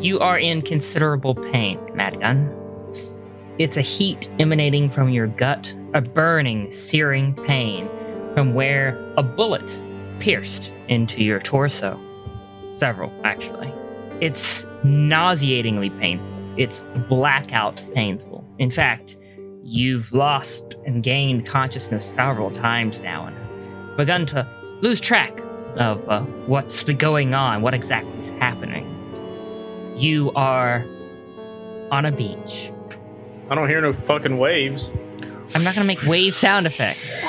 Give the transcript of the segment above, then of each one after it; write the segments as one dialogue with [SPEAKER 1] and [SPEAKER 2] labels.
[SPEAKER 1] You are in considerable pain, Madigan. It's a heat emanating from your gut, a burning, searing pain from where a bullet pierced into your torso. Several, actually. It's nauseatingly painful. It's blackout painful. In fact, you've lost and gained consciousness several times now and begun to lose track of uh, what's going on, what exactly is happening. You are on a beach.
[SPEAKER 2] I don't hear no fucking waves.
[SPEAKER 1] I'm not gonna make wave sound effects.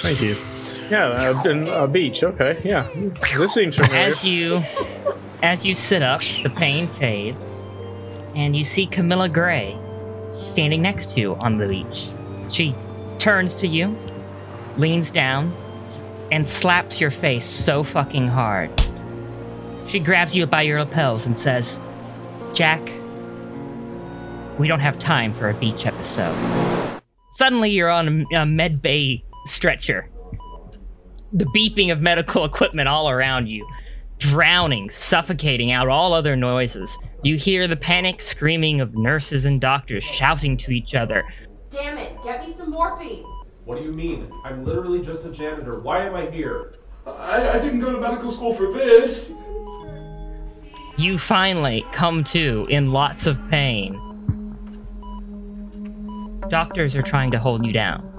[SPEAKER 2] Thank you. Yeah, in a beach. Okay, yeah. This seems familiar.
[SPEAKER 1] As you as you sit up, the pain fades, and you see Camilla Gray standing next to you on the beach. She turns to you, leans down, and slaps your face so fucking hard. She grabs you by your lapels and says, Jack, we don't have time for a beach episode. Suddenly, you're on a, a med bay stretcher. The beeping of medical equipment all around you, drowning, suffocating out all other noises. You hear the panic screaming of nurses and doctors shouting to each other.
[SPEAKER 3] Damn it, get me some morphine.
[SPEAKER 4] What do you mean? I'm literally just a janitor. Why am I here?
[SPEAKER 5] I, I didn't go to medical school for this.
[SPEAKER 1] You finally come to in lots of pain. Doctors are trying to hold you down.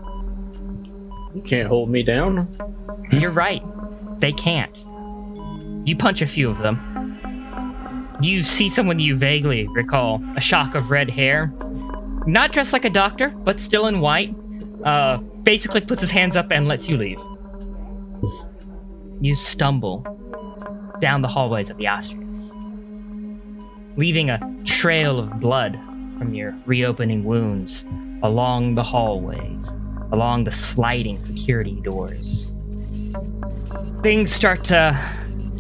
[SPEAKER 2] You can't hold me down.
[SPEAKER 1] You're right. They can't. You punch a few of them. You see someone you vaguely recall a shock of red hair. Not dressed like a doctor, but still in white. Uh, basically puts his hands up and lets you leave. You stumble down the hallways of the Astros, leaving a trail of blood from your reopening wounds along the hallways, along the sliding security doors. Things start to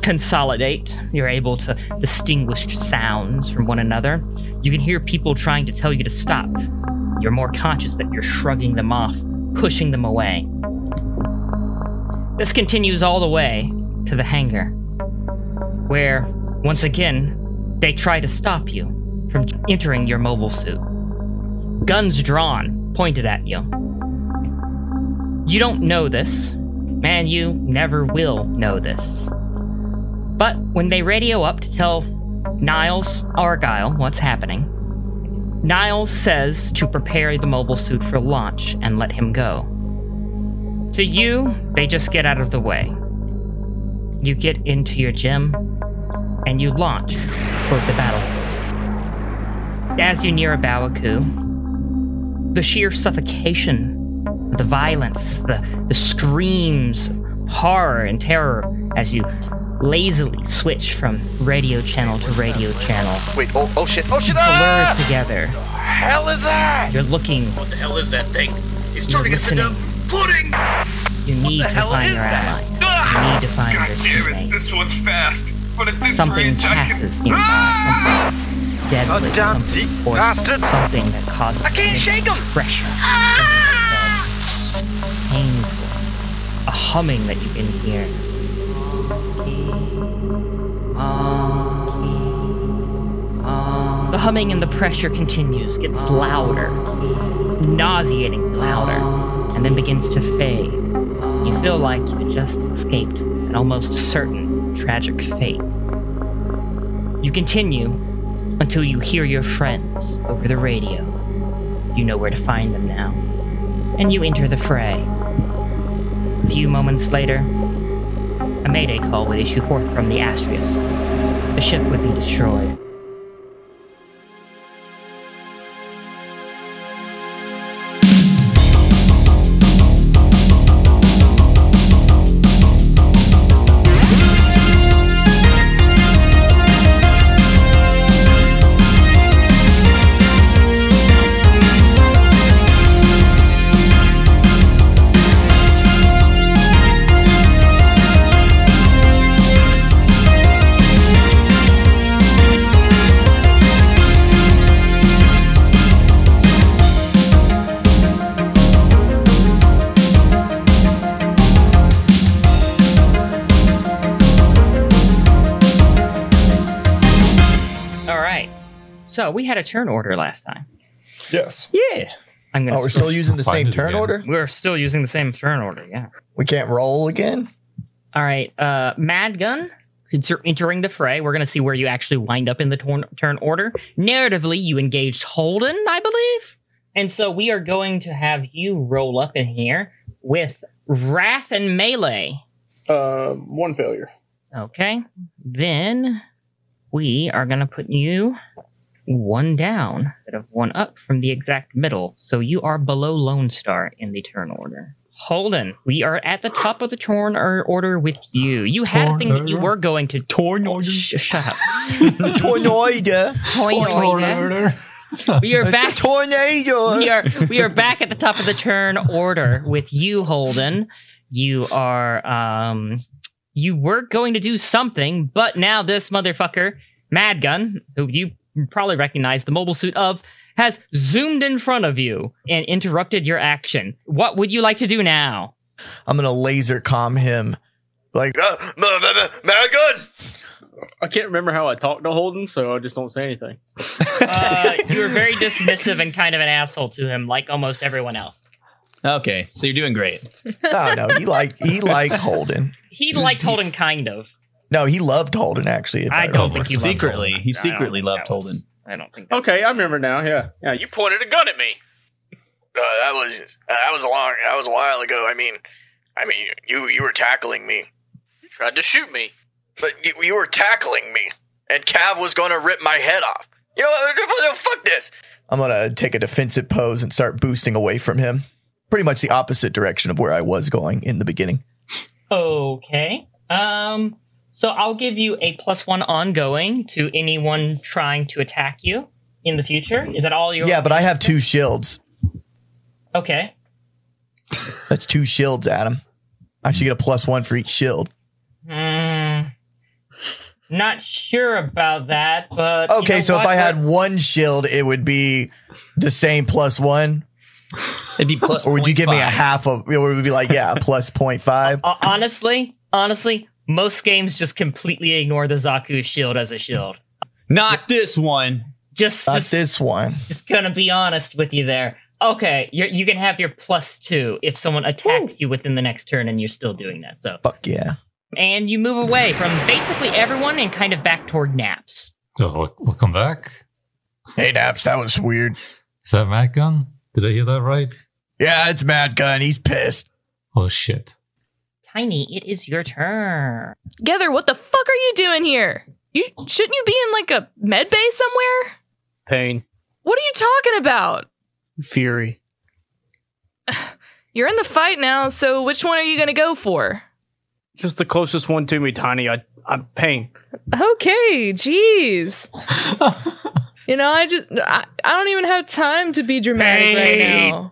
[SPEAKER 1] consolidate. You're able to distinguish sounds from one another. You can hear people trying to tell you to stop. You're more conscious that you're shrugging them off, pushing them away. This continues all the way to the hangar, where, once again, they try to stop you from entering your mobile suit. Guns drawn, pointed at you. You don't know this, and you never will know this. But when they radio up to tell Niles Argyle what's happening, Niles says to prepare the mobile suit for launch and let him go. To you, they just get out of the way. You get into your GM and you launch toward the battle. As you near A Baoa Qu, the sheer suffocation, the violence, the, the screams, horror and terror as you lazily switch from radio channel to radio channel
[SPEAKER 6] Wait, oh, oh shit, oh shit!
[SPEAKER 1] blur
[SPEAKER 6] Ah!
[SPEAKER 1] together.
[SPEAKER 6] hell is that?
[SPEAKER 1] You're looking,
[SPEAKER 6] What the hell is that thing? He's turning us into pudding!
[SPEAKER 1] you need to find your
[SPEAKER 6] that?
[SPEAKER 1] allies.
[SPEAKER 6] Ah!
[SPEAKER 1] You need to find
[SPEAKER 5] God
[SPEAKER 1] your
[SPEAKER 5] damn it,
[SPEAKER 1] teammates.
[SPEAKER 5] this one's fast. But at this
[SPEAKER 1] Something
[SPEAKER 5] range, I can...
[SPEAKER 1] passes nearby. Something deadly.
[SPEAKER 6] Goddamn
[SPEAKER 1] something poison,
[SPEAKER 6] bastard.
[SPEAKER 1] Something that causes
[SPEAKER 6] I can't shake 'em.
[SPEAKER 1] pressure.
[SPEAKER 6] Ah!
[SPEAKER 1] from his head. Painful. A humming that you can hear. The humming and the pressure continues, gets louder, nauseating louder, and then begins to fade. You feel like you just escaped an almost certain tragic fate. You continue until you hear your friends over the radio. You know where to find them now. And you enter the fray. A few moments later, a mayday call would issue forth from the Astrius. The ship would be destroyed. We had a turn order last time.
[SPEAKER 7] Yes.
[SPEAKER 8] Yeah.
[SPEAKER 1] I'm gonna.
[SPEAKER 8] Oh, we're still using the
[SPEAKER 9] Find
[SPEAKER 8] same
[SPEAKER 9] it
[SPEAKER 8] turn
[SPEAKER 9] again.
[SPEAKER 8] order.
[SPEAKER 1] We're still using the same turn order. Yeah.
[SPEAKER 8] We can't roll again.
[SPEAKER 1] All right, uh, Mad Gun. Since you're entering the fray, we're going to see where you actually wind up in the turn, turn order. Narratively, you engaged Holden, I believe. And so we are going to have you roll up in here with Wrath and Melee.
[SPEAKER 2] Uh, one failure.
[SPEAKER 1] Okay. Then we are going to put you one down instead of one up from the exact middle. So you are below Lone Star in the turn order. Holden, we are at the top of the turn order with you. You had a thing that you were going to.
[SPEAKER 8] Torn
[SPEAKER 1] Oh, sh- shut up.
[SPEAKER 8] Tornado.
[SPEAKER 1] Tornado. We are
[SPEAKER 8] It's a
[SPEAKER 1] back.
[SPEAKER 8] tornado.
[SPEAKER 1] we are we are back at the top of the turn order with you, Holden. You are um you were going to do something, but now this motherfucker, Madgun, who you probably recognize the mobile suit of, has zoomed in front of you and interrupted your action. What would you like to do now?
[SPEAKER 8] I'm gonna laser comm him. Like, uh,
[SPEAKER 6] ma- ma- ma- mad gun.
[SPEAKER 2] I can't remember how I talked to Holden, so I just don't say anything.
[SPEAKER 1] Uh, you were very dismissive and kind of an asshole to him, like almost everyone else.
[SPEAKER 7] Okay, so you're doing great.
[SPEAKER 8] no, no, he like he liked Holden.
[SPEAKER 1] He liked Holden, kind of.
[SPEAKER 8] No, he loved Holden actually. if
[SPEAKER 1] I
[SPEAKER 8] remember.
[SPEAKER 1] don't think he
[SPEAKER 7] Secretly,
[SPEAKER 1] Holden.
[SPEAKER 7] he
[SPEAKER 1] I
[SPEAKER 7] secretly loved
[SPEAKER 1] that was-
[SPEAKER 7] Holden.
[SPEAKER 1] I don't think. That
[SPEAKER 2] Okay, I remember now. Yeah, yeah. You
[SPEAKER 6] pointed a gun at me. Uh, that was that was a long that was a while ago. I mean, I mean you you were tackling me. You tried to shoot me, but you, you were tackling me, and Cav was going to rip my head off. You know, what? fuck this.
[SPEAKER 8] I'm gonna take a defensive pose and start boosting away from him. Pretty much the opposite direction of where I was going in the beginning.
[SPEAKER 1] Okay. Um. So I'll give you a plus one ongoing to anyone trying to attack you in the future. Is that all your?
[SPEAKER 8] Yeah, but I have two shields.
[SPEAKER 1] Okay.
[SPEAKER 8] That's two shields, Adam. I should get a plus one for each shield.
[SPEAKER 1] Mm, not sure about that, but you
[SPEAKER 8] Okay,
[SPEAKER 1] know
[SPEAKER 8] so if? I had one shield, it would be the same plus one.
[SPEAKER 7] It'd be plus.
[SPEAKER 8] Or would you give me a half of? Or would it be like yeah, a plus point five?
[SPEAKER 1] Uh, honestly, honestly, most games just completely ignore the Zaku shield as a shield.
[SPEAKER 7] Not this one.
[SPEAKER 1] Just,
[SPEAKER 8] Not
[SPEAKER 1] just,
[SPEAKER 8] this one.
[SPEAKER 1] just gonna be honest with you there. Okay, you you can have your plus two if someone attacks you within the next turn, and you're still doing that. So,
[SPEAKER 8] Fuck yeah.
[SPEAKER 1] and you move away from basically everyone and kind of back toward Naps.
[SPEAKER 9] So we'll come back.
[SPEAKER 8] Hey Naps, that was weird.
[SPEAKER 9] Is that Mad Gun? Did I hear that right?
[SPEAKER 8] Yeah, it's Mad Gun. He's pissed.
[SPEAKER 9] Oh shit.
[SPEAKER 1] Tiny, it is your turn.
[SPEAKER 10] Gether, what the fuck are you doing here? You shouldn't you be in like a med bay somewhere?
[SPEAKER 2] Pain,
[SPEAKER 10] What are you talking about?
[SPEAKER 2] fury.
[SPEAKER 10] You're in the fight now, so which one are you gonna go for?
[SPEAKER 2] Just the closest one to me, Tiny. I, I'm pain.
[SPEAKER 10] Okay, jeez. you know, I just I, I don't even have time to be dramatic right now.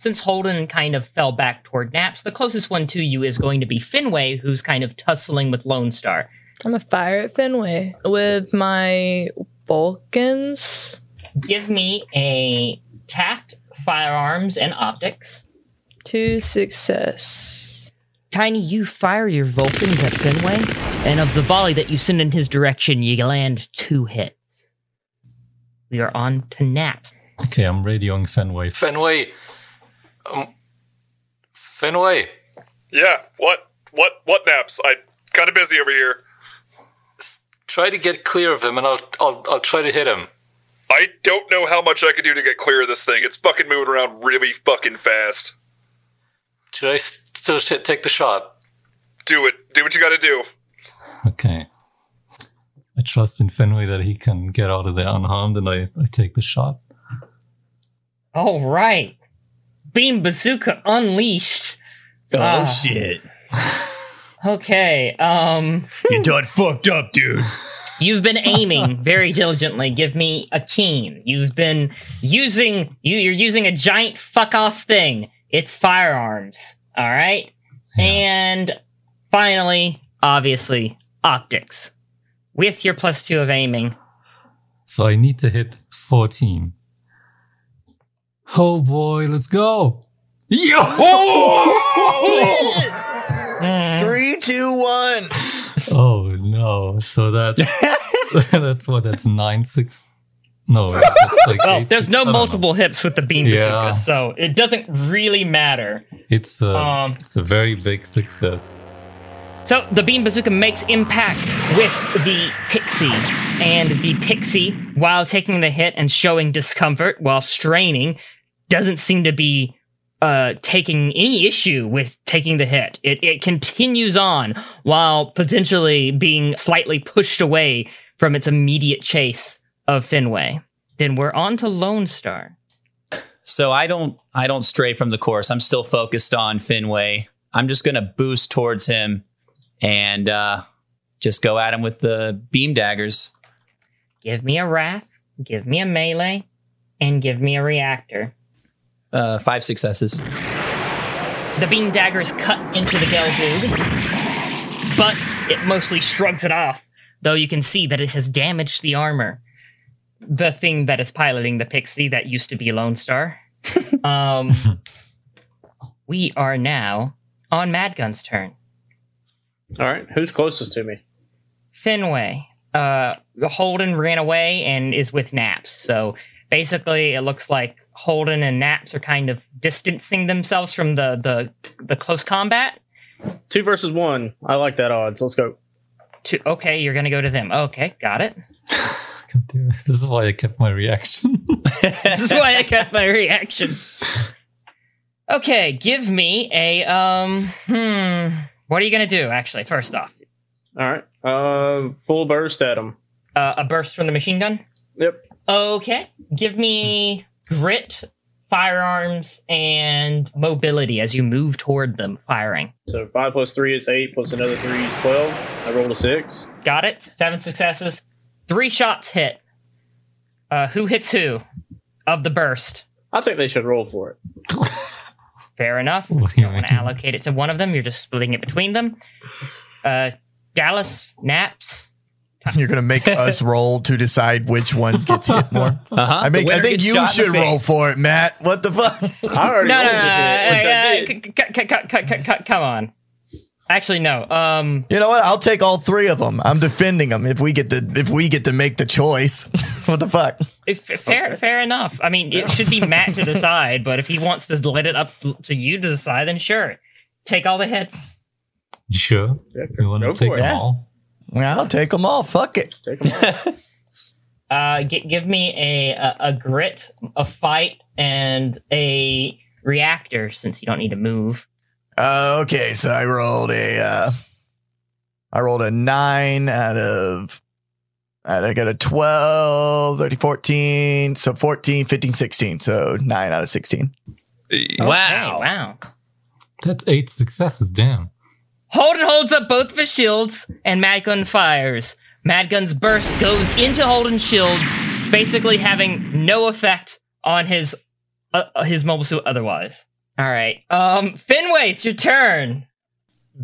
[SPEAKER 1] Since Holden kind of fell back toward Naps, the closest one to you is going to be Finway, who's kind of tussling with Lone Star.
[SPEAKER 10] I'm a fire at Finway with my Vulcans.
[SPEAKER 1] Give me a tact, firearms, and optics.
[SPEAKER 10] Two success.
[SPEAKER 1] Tiny, you fire your Vulcans at Finway, and of the volley that you send in his direction, you land two hits. We are on to Naps.
[SPEAKER 9] Okay, I'm radioing Fenway.
[SPEAKER 11] Fenway. Um, Fenway.
[SPEAKER 5] Yeah, what? What? What naps? I'm kind of busy over here.
[SPEAKER 11] Try to get clear of him, and I'll I'll I'll try to hit him.
[SPEAKER 5] I don't know how much I can do to get clear of this thing. It's fucking moving around really fucking fast.
[SPEAKER 11] Should I still sh- take the shot?
[SPEAKER 5] Do it. Do what you gotta do.
[SPEAKER 9] Okay. I trust in Fenway that he can get out of there unharmed, and I, I take the shot.
[SPEAKER 1] All right. Beam Bazooka unleashed.
[SPEAKER 7] Oh
[SPEAKER 1] Ah.
[SPEAKER 7] shit!
[SPEAKER 1] Okay, um,
[SPEAKER 7] You done fucked up, dude.
[SPEAKER 1] you've been aiming very diligently. Give me a keen. You've been using you. You're using a giant fuck off thing. It's firearms. All right, and finally, obviously, optics. With your plus two of aiming,
[SPEAKER 9] So I need to hit 14. Oh boy, let's go! Yo!
[SPEAKER 8] Three, two, one.
[SPEAKER 9] Oh no! So that that's what? That's nine six, No, it's, it's like
[SPEAKER 1] Well,
[SPEAKER 9] eight
[SPEAKER 1] there's
[SPEAKER 9] suc-
[SPEAKER 1] no
[SPEAKER 9] I know.
[SPEAKER 1] multiple hips with the beam
[SPEAKER 9] Yeah.
[SPEAKER 1] bazooka, so it doesn't really matter.
[SPEAKER 9] It's a,
[SPEAKER 1] Um,
[SPEAKER 9] it's a very big success.
[SPEAKER 1] So the beam bazooka makes impact with the pixie, and the pixie, while taking the hit and showing discomfort while straining, doesn't seem to be uh, taking any issue with taking the hit. It it continues on while potentially being slightly pushed away from its immediate chase of Finway. Then we're on to Lone Star.
[SPEAKER 7] So I don't I don't stray from the course. I'm still focused on Finway. I'm just gonna boost towards him and uh just go at him with the beam daggers.
[SPEAKER 1] Give me a wrath, give me a melee, and give me a reactor.
[SPEAKER 7] Uh five successes.
[SPEAKER 1] The beam daggers cut into the Gelgoog, but it mostly shrugs it off, though you can see that it has damaged the armor. The thing that is piloting the pixie that used to be Lone Star. um, we are now on Madgun's turn.
[SPEAKER 2] All right, who's closest to me?
[SPEAKER 1] Finway. Uh, Holden ran away and is with Naps. So basically, it looks like Holden and Naps are kind of distancing themselves from the the, the close combat.
[SPEAKER 2] Two versus one. I like that odds. Let's go.
[SPEAKER 1] To, okay, you're gonna go to them. Okay, got it.
[SPEAKER 9] It. This is why I kept my reaction.
[SPEAKER 1] this is why I kept my reaction. Okay, give me a um. Hmm. What are you gonna do? Actually, first off,
[SPEAKER 2] All right. Uh, full burst at him.
[SPEAKER 1] uh, a burst from the machine gun.
[SPEAKER 2] Yep.
[SPEAKER 1] Okay, give me grit, firearms, and mobility as you move toward them, firing.
[SPEAKER 2] So five plus three is eight, plus another three is twelve. I rolled a six.
[SPEAKER 1] Got it. Seven successes. Three shots hit. Uh, who hits who of the burst?
[SPEAKER 2] I think they should roll for it.
[SPEAKER 1] Fair enough.
[SPEAKER 9] What you
[SPEAKER 1] don't want to allocate it to one of them. You're just splitting it between them. Uh, Dallas naps.
[SPEAKER 8] You're gonna make us roll to decide which one gets hit more.
[SPEAKER 7] Uh-huh.
[SPEAKER 8] I make. I think you should roll for it, Matt. What the fuck?
[SPEAKER 2] I already
[SPEAKER 1] No, no,
[SPEAKER 2] rolled
[SPEAKER 1] no, come on. Actually, no. Um,
[SPEAKER 8] You know what? I'll take all three of them. I'm defending them if we get to if we get to make the choice. what the fuck?
[SPEAKER 1] if, fair, fair enough. I mean, it should be Matt to decide, but if he wants to let it up to you to decide, then sure, take all the hits.
[SPEAKER 9] You sure?
[SPEAKER 2] Yeah,
[SPEAKER 9] You want to take them
[SPEAKER 2] it.
[SPEAKER 9] all?
[SPEAKER 8] Yeah, I'll take them all. Fuck it.
[SPEAKER 2] Take 'em all.
[SPEAKER 1] Uh, gi- give me a, a a grit, a fight, and a reactor since you don't need to move.
[SPEAKER 8] Uh, okay, so I rolled a uh I rolled a 9 out of I got a 12, 30, 14, so 14, 15, 16. So 9 out of 16.
[SPEAKER 1] Okay,
[SPEAKER 7] Wow.
[SPEAKER 1] wow.
[SPEAKER 9] That's eight successes. Damn.
[SPEAKER 1] Holden holds up both of his shields, and Madgun fires. Madgun's burst goes into Holden's shields, basically having no effect on his uh, uh, his mobile suit otherwise. All right, um, Finway, it's your turn.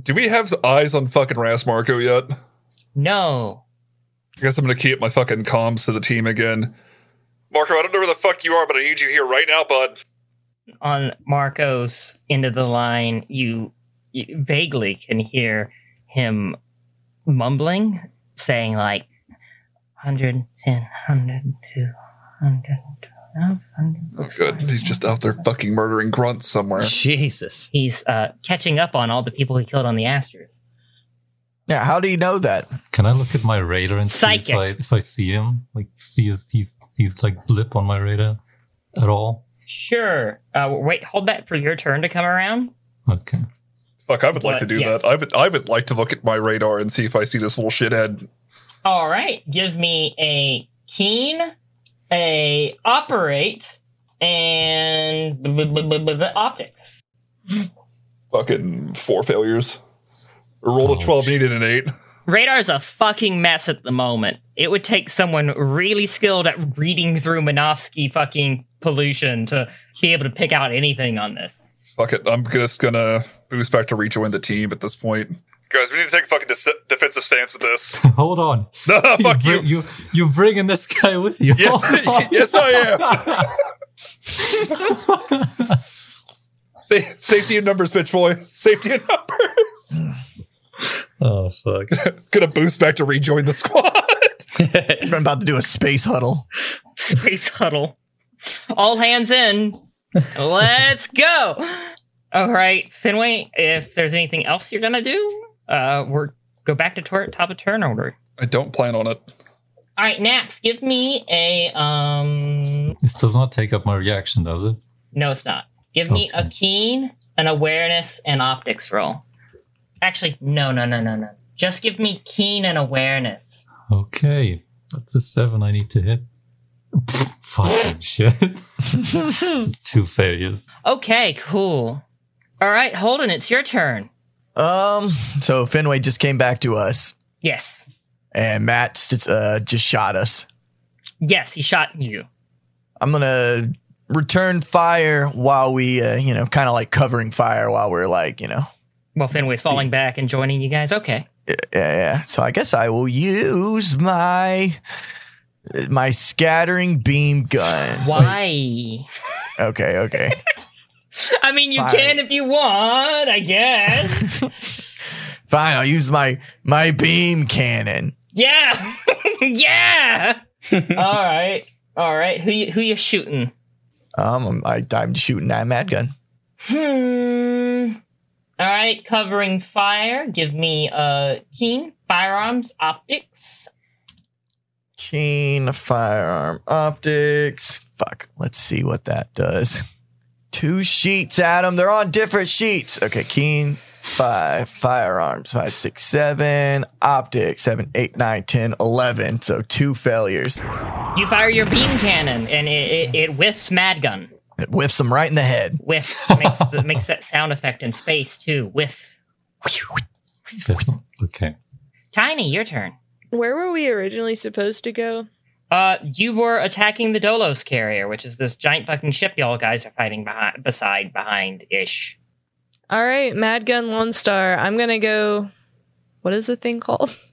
[SPEAKER 5] Do we have eyes on fucking Rasmarco yet?
[SPEAKER 1] No,
[SPEAKER 5] I guess I'm gonna keep my fucking comms to the team again. Marco, I don't know where the fuck you are, but I need you here right now, bud.
[SPEAKER 1] on Marco's end of the line, you, you vaguely can hear him mumbling, saying like 110, 102, 112, 100.
[SPEAKER 5] Oh, good. He's just out there fucking murdering grunts somewhere.
[SPEAKER 7] Jesus.
[SPEAKER 1] He's uh, catching up on all the people he killed on the Astros.
[SPEAKER 8] Yeah, how do you know that?
[SPEAKER 9] Can I look at my radar and see if I, if I see him? Like, see his, he's, he's like blip on my radar at all?
[SPEAKER 1] Sure. Uh, wait, hold that for your turn to come around.
[SPEAKER 9] Okay.
[SPEAKER 5] Fuck, I would like
[SPEAKER 1] But,
[SPEAKER 5] to do
[SPEAKER 1] yes.
[SPEAKER 5] that. I would I would like to look at my radar and see if I see this little shithead.
[SPEAKER 1] All right, give me a keen, a operate, and b- b- b- b- b- optics.
[SPEAKER 5] Fucking four failures. Rolled a
[SPEAKER 9] Oh,
[SPEAKER 5] 12,
[SPEAKER 9] shit.
[SPEAKER 5] needed an 8.
[SPEAKER 1] Radar's a fucking mess at the moment. It would take someone really skilled at reading through Minovsky fucking pollution to be able to pick out anything on this.
[SPEAKER 5] Fuck it. I'm just gonna boost back to rejoin the team at this point. Guys, we need to take a fucking dis- defensive stance with this.
[SPEAKER 9] Hold on.
[SPEAKER 5] No, fuck you.
[SPEAKER 9] bring, you. You bringing this guy with you?
[SPEAKER 5] Yes, yes, I am. Sa- safety in numbers, bitch boy. Safety in numbers.
[SPEAKER 9] oh fuck.
[SPEAKER 5] Gonna boost back to rejoin the squad.
[SPEAKER 8] I'm about to do a space huddle.
[SPEAKER 1] Space huddle. All hands in. Let's go. All right, Finway. If there's anything else you're gonna do, uh, we're go back to tor- top of turn order.
[SPEAKER 5] I don't plan on it.
[SPEAKER 1] All right, Naps, give me a um.
[SPEAKER 9] This does not take up my reaction, does it?
[SPEAKER 1] No, it's not. Give me a keen, an awareness, and optics roll. Actually, no, no, no, no, no. Just give me keen and awareness.
[SPEAKER 9] Okay. That's a seven I need to hit. Fucking shit. It's two failures.
[SPEAKER 1] Okay, cool. All right, Holden, it's your turn.
[SPEAKER 8] Um, so Fenway just came back to us,
[SPEAKER 1] Yes,
[SPEAKER 8] and Matt just, uh, just shot us.
[SPEAKER 1] yes, he shot you.
[SPEAKER 8] I'm gonna return fire while we, uh, you know, kind of like covering fire while we're like, you know,
[SPEAKER 1] Well, Finway's falling back and joining you guys. Okay.
[SPEAKER 8] yeah, yeah. So I guess I will use my my scattering beam gun.
[SPEAKER 1] Why?
[SPEAKER 8] Okay, okay.
[SPEAKER 1] I mean, you
[SPEAKER 8] Fine.
[SPEAKER 1] can if you want, I guess.
[SPEAKER 8] Fine, I'll use my my beam cannon.
[SPEAKER 1] yeah, yeah. all right, all right. Who you, who you shooting?
[SPEAKER 8] Um, I, I'm shooting that mad gun.
[SPEAKER 1] Hmm. All right, covering fire. Give me uh keen firearms optics.
[SPEAKER 8] Keen firearm optics. Fuck. Let's see what that does. Two sheets, Adam. They're on different sheets. Okay, keen five firearms five six seven optics seven eight nine ten eleven. So two failures.
[SPEAKER 1] You fire your beam cannon, and it, it, it whiffs mad gun.
[SPEAKER 8] It whiffs them right in the head.
[SPEAKER 1] Whiff makes the, makes that sound effect in space too. Whiff.
[SPEAKER 9] That's not, okay.
[SPEAKER 1] Tiny, your turn.
[SPEAKER 10] Where were we originally supposed to go?
[SPEAKER 1] Uh, you were attacking the Dolos carrier, which is this giant fucking ship y'all guys are fighting behind, beside, behind ish.
[SPEAKER 10] All right, Mad Gun Lone Star. I'm gonna go. What is the thing called?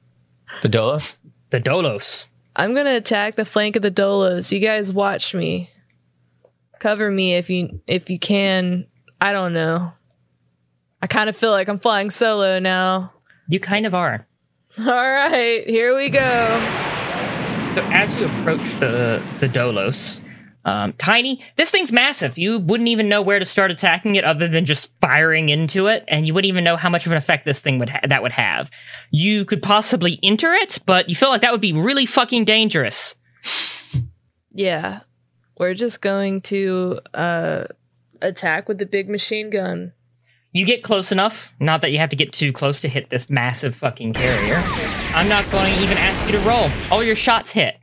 [SPEAKER 7] The Dolos.
[SPEAKER 1] The Dolos.
[SPEAKER 10] I'm gonna attack the flank of the Dolos. You guys watch me. Cover me if you if you can. I don't know. I kind of feel like I'm flying solo now.
[SPEAKER 1] You kind of are.
[SPEAKER 10] All right, here we go.
[SPEAKER 1] So as you approach the the Dolos, um, Tiny, this thing's massive. You wouldn't even know where to start attacking it, other than just firing into it, and you wouldn't even know how much of an effect this thing would ha- that would have. You could possibly enter it, but you feel like that would be really fucking dangerous.
[SPEAKER 10] Yeah, we're just going to uh attack with the big machine gun.
[SPEAKER 1] You get close enough, not that you have to get too close to hit this massive fucking carrier. I'm not going to even ask you to roll. All your shots hit.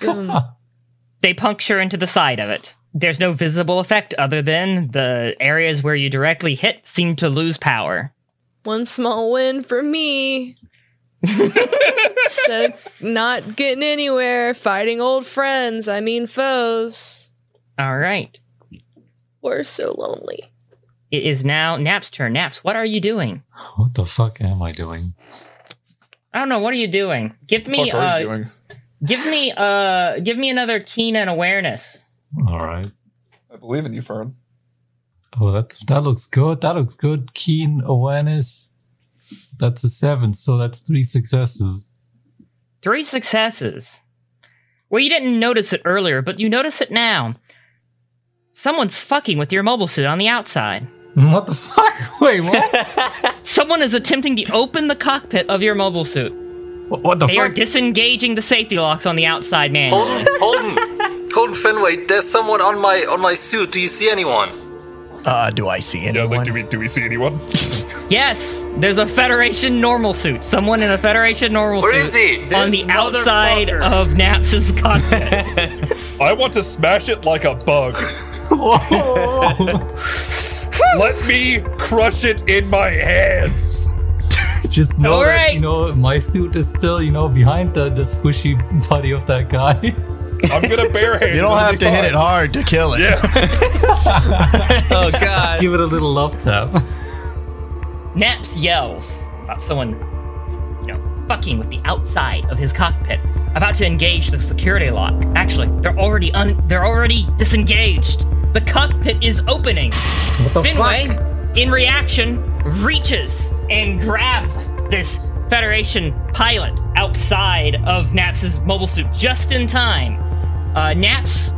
[SPEAKER 1] They puncture into the side of it. There's no visible effect other than the areas where you directly hit seem to lose power.
[SPEAKER 10] One small win for me. Instead of not getting anywhere, fighting old friends, I mean foes.
[SPEAKER 1] All right.
[SPEAKER 10] We're so lonely.
[SPEAKER 1] It is now Nap's turn. Naps, what are you doing?
[SPEAKER 9] What the fuck am I doing?
[SPEAKER 1] I don't know. What are you doing? Give me
[SPEAKER 5] fuck are
[SPEAKER 1] uh
[SPEAKER 5] you doing?
[SPEAKER 1] give me uh give me another keen and awareness.
[SPEAKER 9] All right.
[SPEAKER 5] I believe in you, Fern.
[SPEAKER 9] Oh, that's that looks good. That looks good. Keen awareness. That's a seven, so that's three successes.
[SPEAKER 1] Three successes. Well, you didn't notice it earlier, but you notice it now. Someone's fucking with your mobile suit on the outside.
[SPEAKER 9] What the fuck? Wait, what?
[SPEAKER 1] Someone is attempting to open the cockpit of your mobile suit.
[SPEAKER 9] what, what the
[SPEAKER 1] They are disengaging the safety locks on the outside manually.
[SPEAKER 11] Holden, Holden, Holden Fenway. There's someone on my on my suit. Do you see anyone?
[SPEAKER 8] Uh, do I see
[SPEAKER 5] Yeah, I was
[SPEAKER 8] anyone?
[SPEAKER 5] like, do we do we see anyone?
[SPEAKER 1] yes, there's a Federation normal suit. Someone in a Federation normal
[SPEAKER 11] Where
[SPEAKER 1] suit
[SPEAKER 11] is he?
[SPEAKER 1] on
[SPEAKER 11] This
[SPEAKER 1] the outside
[SPEAKER 11] motherfucker.
[SPEAKER 1] of Naps's cockpit.
[SPEAKER 5] I want to smash it like a bug. Let me crush it in my hands.
[SPEAKER 9] Just know
[SPEAKER 1] All
[SPEAKER 9] that
[SPEAKER 1] right.
[SPEAKER 9] you know my suit is still you know behind the the squishy body of that guy.
[SPEAKER 5] I'm gonna barehand.
[SPEAKER 8] you don't have to hit it hard to kill it.
[SPEAKER 5] Yeah.
[SPEAKER 7] Oh god.
[SPEAKER 9] Give it a little love tap.
[SPEAKER 1] Naps yells about someone, you know, fucking with the outside of his cockpit, about to engage the security lock. Actually, they're already un- they're already disengaged. The cockpit is opening.
[SPEAKER 9] What the
[SPEAKER 1] Finway,
[SPEAKER 9] fuck?
[SPEAKER 1] in reaction, reaches and grabs this Federation pilot outside of Naps's mobile suit just in time. Uh, Naps,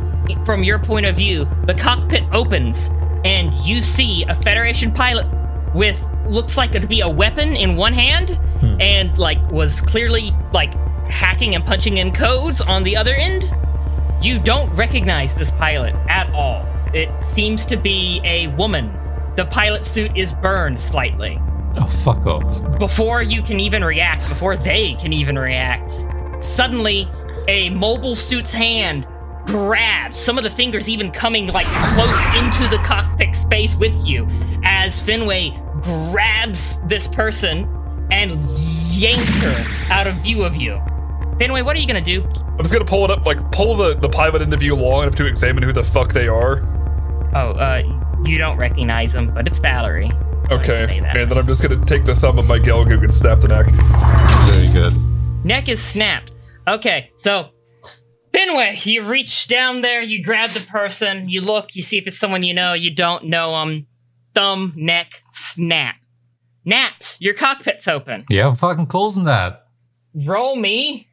[SPEAKER 1] from your point of view, the cockpit opens and you see a Federation pilot with looks like it to be a weapon in one hand and like was clearly like hacking and punching in codes on the other end. You don't recognize this pilot at all. It seems to be a woman. The pilot suit is burned slightly.
[SPEAKER 9] Oh, fuck off.
[SPEAKER 1] Before you can even react, before they can even react, suddenly a mobile suit's hand grabs, some of the fingers even coming like close into the cockpit space with you, as Finway grabs this person and yanks her out of view of you. Finway, what are you gonna do?
[SPEAKER 5] I'm just gonna pull it up, like pull the, the pilot into view long enough to examine who the fuck they are.
[SPEAKER 1] Oh, uh, you don't recognize him, but it's Valerie.
[SPEAKER 5] Okay, and then I'm just gonna take the thumb of my Gelgoog and snap the neck.
[SPEAKER 9] Very good.
[SPEAKER 1] Neck is snapped. Okay, so Finway, you reach down there, you grab the person, you look, you see if it's someone you know, you don't know them. Thumb, neck, snap. Naps, your cockpit's open.
[SPEAKER 9] Yeah, I'm fucking closing that.
[SPEAKER 1] Roll me.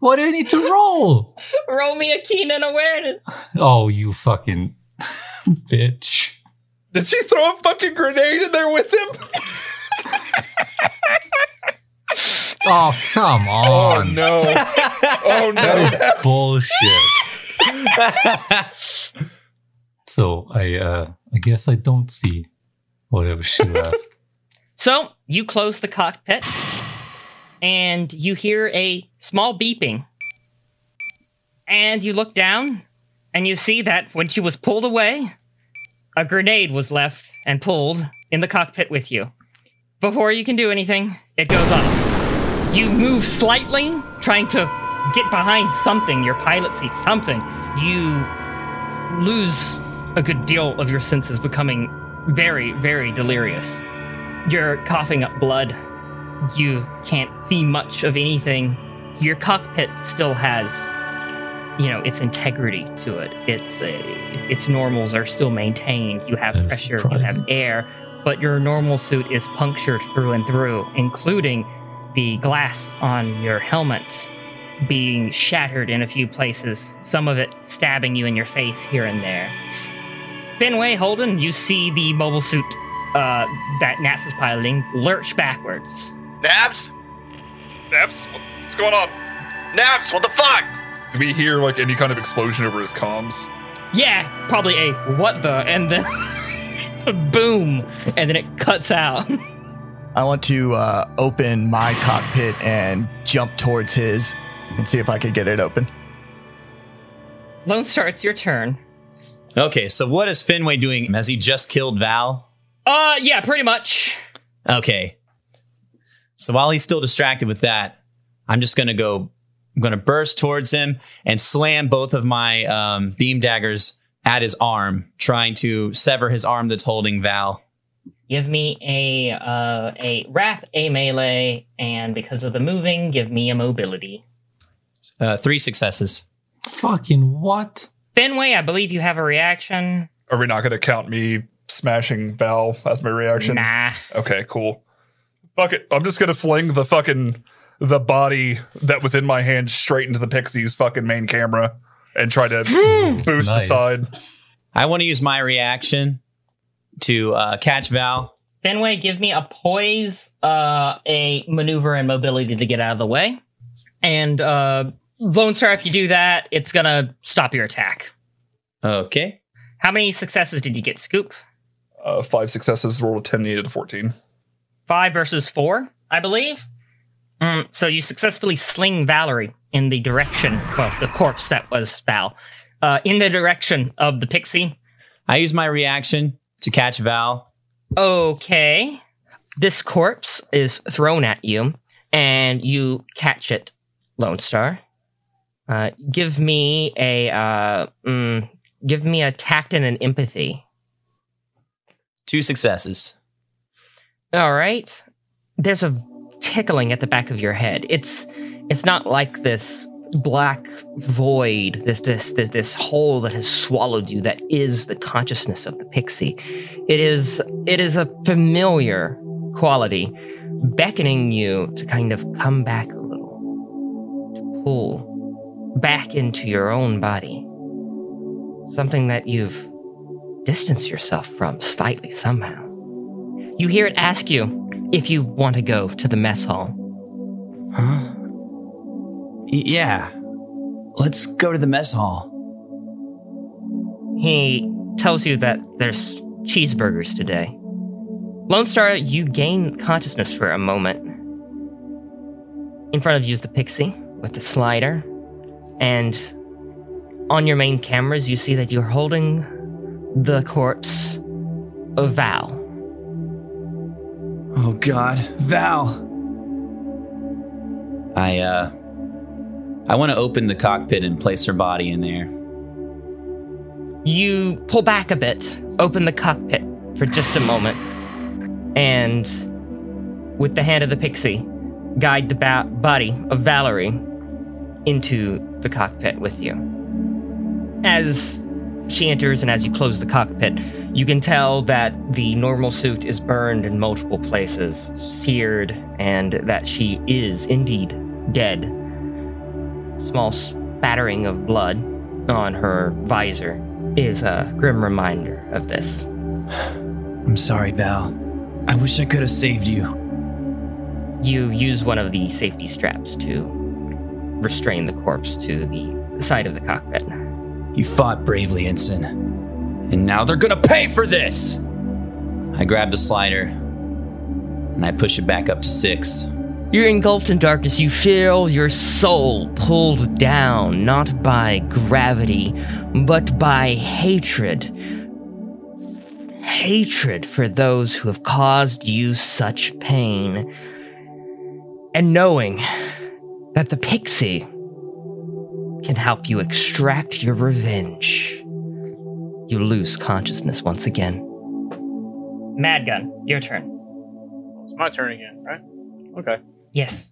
[SPEAKER 9] What do I need to roll?
[SPEAKER 1] Roll me a keen and awareness.
[SPEAKER 9] Oh, you fucking bitch.
[SPEAKER 5] Did she throw a fucking grenade in there with him?
[SPEAKER 9] Oh, come
[SPEAKER 5] Oh
[SPEAKER 9] on.
[SPEAKER 5] no! Oh no!
[SPEAKER 9] is bullshit. so I uh I guess I don't see whatever she left.
[SPEAKER 1] So you close the cockpit and you hear a small beeping. And you look down and you see that when she was pulled away, a grenade was left and pulled in the cockpit with you. Before you can do anything, it goes off. You move slightly, trying to get behind something, your pilot seat, something. You lose a good deal of your senses, becoming very, very delirious. You're coughing up blood. You can't see much of anything. Your cockpit still has, you know, its integrity to it. Its uh, its normals are still maintained. You have
[SPEAKER 9] That is
[SPEAKER 1] pressure, you have air, but your normal suit is punctured through and through, including the glass on your helmet being shattered in a few places, some of it stabbing you in your face here and there. Finway Holden, you see the mobile suit uh, that Naps is piloting lurch backwards.
[SPEAKER 6] Naps?
[SPEAKER 5] Naps, what's going on?
[SPEAKER 6] Naps, what the fuck?
[SPEAKER 5] Do we hear like any kind of explosion over his comms?
[SPEAKER 1] Yeah, probably a what the, and then boom, and then it cuts out.
[SPEAKER 8] I want to uh, open my cockpit and jump towards his and see if I could get it open.
[SPEAKER 1] Lone Star, it's your turn.
[SPEAKER 7] Okay, so what is Finway doing? Has he just killed Val?
[SPEAKER 1] Uh, yeah, pretty much.
[SPEAKER 7] Okay. So while he's still distracted with that, I'm just gonna go. I'm gonna burst towards him and slam both of my um, beam daggers at his arm, trying to sever his arm that's holding Val.
[SPEAKER 1] Give me a uh, a wrath, a melee, and because of the moving, give me a mobility.
[SPEAKER 7] Uh, three successes.
[SPEAKER 9] Fucking what?
[SPEAKER 1] Finway, I believe you have a reaction.
[SPEAKER 5] Are we not gonna count me smashing Val as my reaction?
[SPEAKER 1] Nah.
[SPEAKER 5] Okay, cool. Fuck it. I'm just gonna fling the fucking the body that was in my hand straight into the Pixie's fucking main camera and try to boost the side.
[SPEAKER 7] I want to use my reaction to uh, catch Val.
[SPEAKER 1] Finway, give me a poise, uh, a maneuver, and mobility to get out of the way. And uh, Lone Star, if you do that, it's gonna stop your attack.
[SPEAKER 7] Okay.
[SPEAKER 1] How many successes did you get, Scoop?
[SPEAKER 5] Uh, five successes, rolled a 10, needed a 14.
[SPEAKER 1] Five versus four, I believe. Mm, so you successfully sling Valerie in the direction, well, the corpse that was Val, uh, in the direction of the pixie.
[SPEAKER 7] I use my reaction to catch Val.
[SPEAKER 1] Okay. This corpse is thrown at you, and you catch it, Lone Star. Uh, give me a uh, mm, give me a tact and an empathy.
[SPEAKER 7] Two successes.
[SPEAKER 1] All right. There's a tickling at the back of your head. It's it's not like this black void, this this this, this hole that has swallowed you that is the consciousness of the pixie. It is it is a familiar quality beckoning you to kind of come back a little, to pull back into your own body. Something that you've distanced yourself from slightly somehow. You hear it ask you if you want to go to the mess hall.
[SPEAKER 7] Huh? Yeah. Let's go to the mess hall.
[SPEAKER 1] He tells you that there's cheeseburgers today. Lone Star, you gain consciousness for a moment. In front of you is the pixie with the slider, and on your main cameras, you see that you're holding the corpse of Val.
[SPEAKER 7] Oh God, Val. I uh I want to open the cockpit and place her body in there.
[SPEAKER 1] You pull back a bit, open the cockpit for just a moment, and with the hand of the pixie, guide the ba- body of Valerie into the cockpit with you. As she enters and as you close the cockpit, you can tell that the normal suit is burned in multiple places, seared, and that she is indeed dead. Small spattering of blood on her visor is a grim reminder of this.
[SPEAKER 7] I'm sorry, Val. I wish I could have saved you.
[SPEAKER 1] You use one of the safety straps to restrain the corpse to the side of the cockpit.
[SPEAKER 7] You fought bravely, Ensign. And now they're gonna pay for this! I grab the slider and I push it back up to six.
[SPEAKER 1] You're engulfed in darkness. You feel your soul pulled down, not by gravity, but by hatred. Hatred for those who have caused you such pain. And knowing that the pixie can help you extract your revenge, you lose consciousness once again. Madgun, your turn.
[SPEAKER 2] It's my turn again, right? Okay.
[SPEAKER 1] Yes.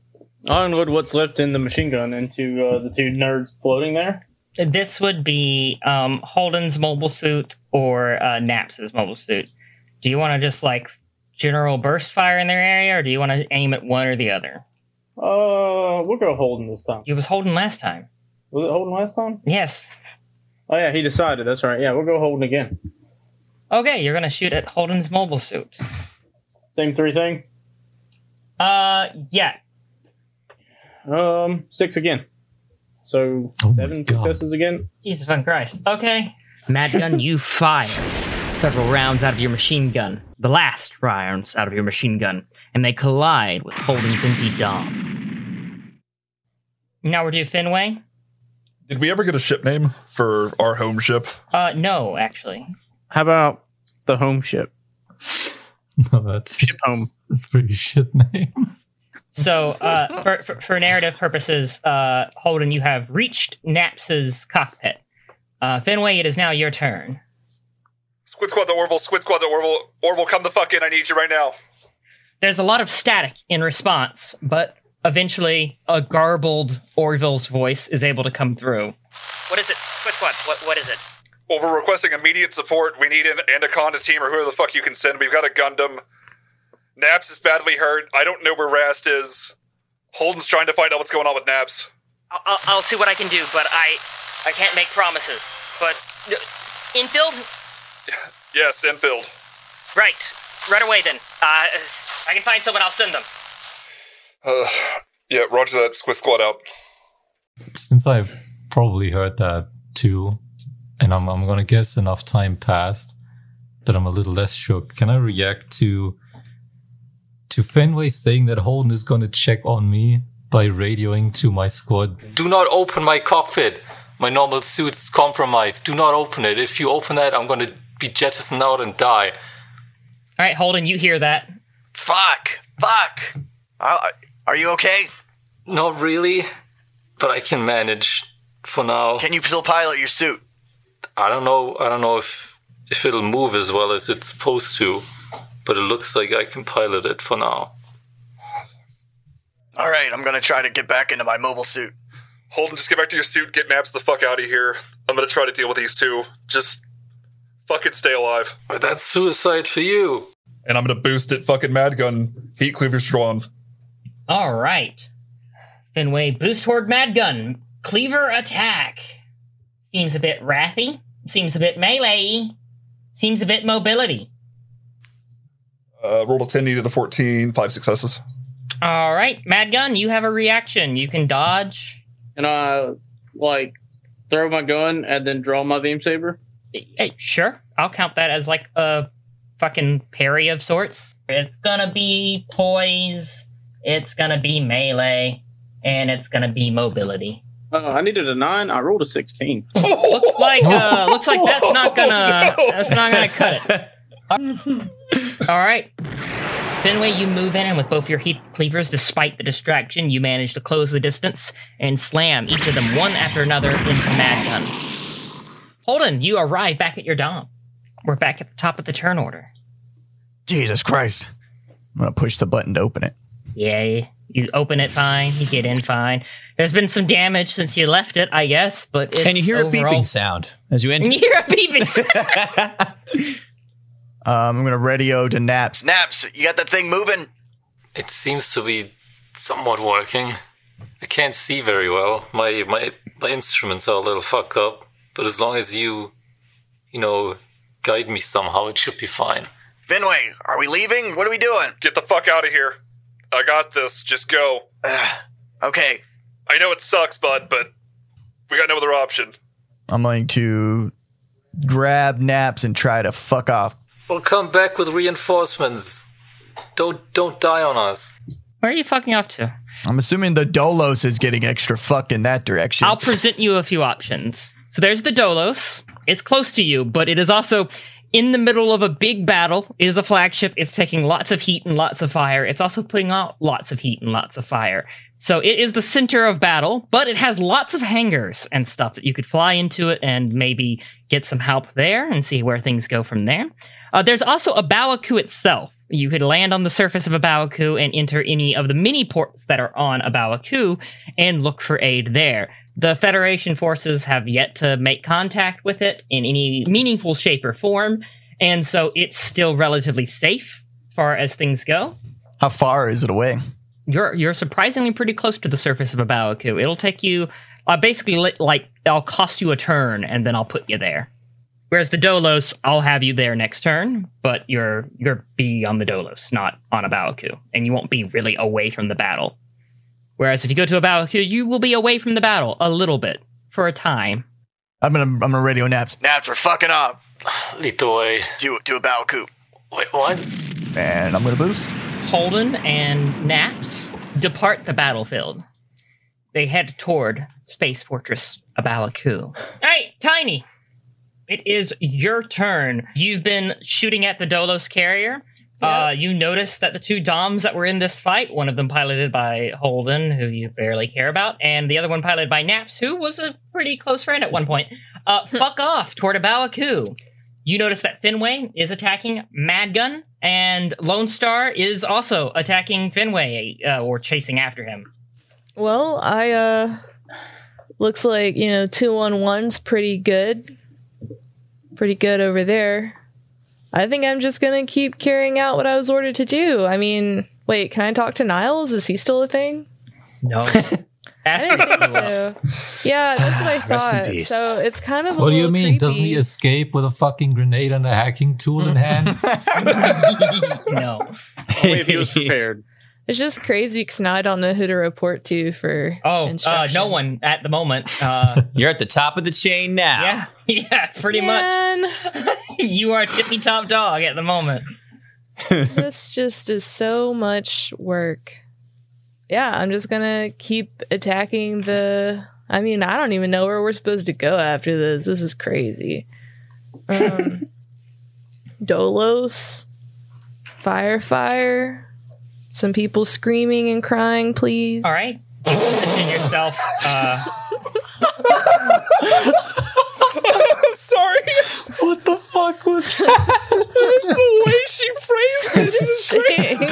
[SPEAKER 2] I'll unload what's left in the machine gun into uh, the two nerds floating there.
[SPEAKER 1] This would be um, Holden's mobile suit or uh, Naps's mobile suit. Do you want to just like general burst fire in their area, or do you want to aim at one or the other?
[SPEAKER 2] Uh, we'll go Holden this time.
[SPEAKER 1] You was Holden last time.
[SPEAKER 2] Was it Holden last time?
[SPEAKER 1] Yes.
[SPEAKER 2] Oh yeah, he decided. That's right. Yeah, we'll go Holden again.
[SPEAKER 1] Okay, you're gonna shoot at Holden's mobile suit.
[SPEAKER 2] Same three thing.
[SPEAKER 1] Uh, yeah.
[SPEAKER 2] Um, six again. So
[SPEAKER 9] Oh my
[SPEAKER 2] seven
[SPEAKER 9] God.
[SPEAKER 2] successes again.
[SPEAKER 1] Jesus fucking Christ. Okay. Madgun, you fire several rounds out of your machine gun. The last rounds out of your machine gun, and they collide with Holden's empty dome. Now we're due Fenway.
[SPEAKER 5] Did we ever get a ship name for our home ship?
[SPEAKER 1] Uh, no, actually.
[SPEAKER 2] How about the home ship?
[SPEAKER 9] No, that's
[SPEAKER 2] Ship home.
[SPEAKER 9] that's a pretty shit name.
[SPEAKER 1] So, uh, for, for, for narrative purposes, uh, Holden, you have reached Naps's cockpit. Uh, Fenway, it is now your turn.
[SPEAKER 5] Squid Squad to Orville, Squid Squad to Orville. Orville, come the fuck in. I need you right now.
[SPEAKER 1] There's a lot of static in response, but eventually a garbled Orville's voice is able to come through. What is it? Squid Squad, what, what is it?
[SPEAKER 5] Well, we're requesting immediate support. We need an Anaconda team or whoever the fuck you can send. We've got a Gundam. Naps is badly hurt. I don't know where Rast is. Holden's trying to find out what's going on with Naps.
[SPEAKER 1] I'll, I'll, I'll see what I can do, but I, I can't make promises. But, uh, infield?
[SPEAKER 5] Yes, Enfield.
[SPEAKER 1] Right. Right away then. Uh, I can find someone, I'll send them.
[SPEAKER 5] Uh, yeah, roger that. Squid Squad out.
[SPEAKER 9] Since I've probably heard that too, and I'm I'm gonna guess enough time passed that I'm a little less shook. Can I react to to Fenway saying that Holden is gonna check on me by radioing to my squad?
[SPEAKER 11] Do not open my cockpit. My normal suit's compromised. Do not open it. If you open that, I'm gonna be jettisoned out and die.
[SPEAKER 1] All right, Holden, you hear that.
[SPEAKER 6] Fuck. Fuck. I, are you okay?
[SPEAKER 11] Not really, but I can manage for now.
[SPEAKER 6] Can you still pilot your suit?
[SPEAKER 11] I don't know. I don't know if if it'll move as well as it's supposed to, but it looks like I can pilot it for now.
[SPEAKER 6] All right, I'm gonna try to get back into my mobile suit.
[SPEAKER 5] Holden, just get back to your suit. Get Naps the fuck out of here. I'm gonna try to deal with these two. Just fucking stay alive.
[SPEAKER 11] But that's suicide for you.
[SPEAKER 5] And I'm gonna boost it. Fucking Mad Gun. Heat Cleaver Strong.
[SPEAKER 1] All right. Fenway, boost toward Mad Gun. Cleaver attack. Seems a bit wrathy. Seems a bit melee. Seems a bit mobility.
[SPEAKER 5] Uh, rolled a 10, needed a 14, five successes.
[SPEAKER 1] All right, Mad Gun, you have a reaction. You can dodge.
[SPEAKER 12] And I like throw my gun and then draw my beam saber.
[SPEAKER 1] Hey, sure. I'll count that as like a fucking parry of sorts. It's gonna be poise. It's gonna be melee, and it's gonna be mobility.
[SPEAKER 12] Uh, I needed a nine. I rolled a sixteen.
[SPEAKER 1] looks like uh, looks like that's not gonna that's not gonna cut it. All right. Fenway, you move in, and with both your heat cleavers, despite the distraction, you manage to close the distance and slam each of them one after another into Mad Gun. Holden, you arrive back at your dom. We're back at the top of the turn order.
[SPEAKER 8] Jesus Christ. I'm going to push the button to open it.
[SPEAKER 1] Yeah, you open it fine, you get in fine. There's been some damage since you left it, I guess, but it's
[SPEAKER 7] and you hear
[SPEAKER 1] overall-
[SPEAKER 7] a beeping sound as you enter.
[SPEAKER 1] And you hear a beeping sound.
[SPEAKER 8] Um, I'm going to radio to Naps.
[SPEAKER 6] Naps, you got that thing moving?
[SPEAKER 11] It seems to be somewhat working. I can't see very well. My my my instruments are a little fucked up, but as long as you, you know, guide me somehow, it should be fine.
[SPEAKER 6] Finway, are we leaving? What are we doing?
[SPEAKER 5] Get the fuck out of here. I got this. Just go.
[SPEAKER 6] okay.
[SPEAKER 5] I know it sucks, bud, but we got no other option.
[SPEAKER 8] I'm going to grab Naps and try to fuck off.
[SPEAKER 11] We'll come back with reinforcements. Don't don't die on us.
[SPEAKER 1] Where are you fucking off to?
[SPEAKER 8] I'm assuming the Dolos is getting extra fucked in that direction.
[SPEAKER 1] I'll present you a few options. So there's the Dolos. It's close to you, but it is also in the middle of a big battle. is a flagship. It's taking lots of heat and lots of fire. It's also putting out lots of heat and lots of fire. So it is the center of battle, but it has lots of hangars and stuff that you could fly into it and maybe get some help there and see where things go from there. Uh, there's also A Baoa Qu itself. You could land on the surface of A Baoa Qu and enter any of the mini ports that are on A Baoa Qu and look for aid there. The Federation forces have yet to make contact with it in any meaningful shape or form, and so it's still relatively safe as far as things go.
[SPEAKER 8] How far is it away?
[SPEAKER 1] You're you're surprisingly pretty close to the surface of A Baoa Qu. It'll take you uh, basically li- like I'll cost you a turn and then I'll put you there. Whereas the Dolos, I'll have you there next turn, but you're you're be on the Dolos, not on A Baoa Qu, and you won't be really away from the battle. Whereas if you go to A Baoa Qu, you will be away from the battle a little bit for a time.
[SPEAKER 8] I'm gonna I'm gonna radio Naps.
[SPEAKER 6] Naps, we're fucking up.
[SPEAKER 11] Lead the way.
[SPEAKER 6] To, to A Baoa Qu.
[SPEAKER 11] Wait, what?
[SPEAKER 8] And I'm gonna boost.
[SPEAKER 1] Holden and Naps depart the battlefield. They head toward Space Fortress A Baoa Qu. Hey, Tiny! It is your turn. You've been shooting at the Dolos carrier. Uh, you notice that the two Doms that were in this fight, one of them piloted by Holden, who you barely care about, and the other one piloted by Naps, who was a pretty close friend at one point, uh, fuck off toward A Baoa Qu. You notice that Finway is attacking Madgun, and Lone Star is also attacking Finway, uh, or chasing after him.
[SPEAKER 10] Well, I uh looks like, you know, 211's pretty good. Pretty good over there. I think I'm just going to keep carrying out what I was ordered to do. I mean, wait, can I talk to Niles? Is he still a thing?
[SPEAKER 1] No.
[SPEAKER 10] I didn't think so. Yeah, that's what I thought. So it's kind of a
[SPEAKER 9] What do you
[SPEAKER 10] little
[SPEAKER 9] mean? Doesn't he escape with a fucking grenade and a hacking tool in hand?
[SPEAKER 1] no.
[SPEAKER 12] Only if he was prepared.
[SPEAKER 10] It's just crazy because now I don't know who to report to for
[SPEAKER 1] Oh, uh,
[SPEAKER 10] instruction.
[SPEAKER 1] no one at the moment. Uh,
[SPEAKER 7] You're at the top of the chain now.
[SPEAKER 1] yeah, yeah, pretty
[SPEAKER 10] Man,
[SPEAKER 1] much. you are tippy top dog at the moment.
[SPEAKER 10] this just is so much work. Yeah, I'm just gonna keep attacking the. I mean, I don't even know where we're supposed to go after this. This is crazy. Um, Dolos, fire, fire. Some people screaming and crying, please.
[SPEAKER 1] All right, position yourself. Uh,
[SPEAKER 5] I'm sorry.
[SPEAKER 9] what the fuck was that?
[SPEAKER 5] That's the way she phrased it.
[SPEAKER 10] just saying.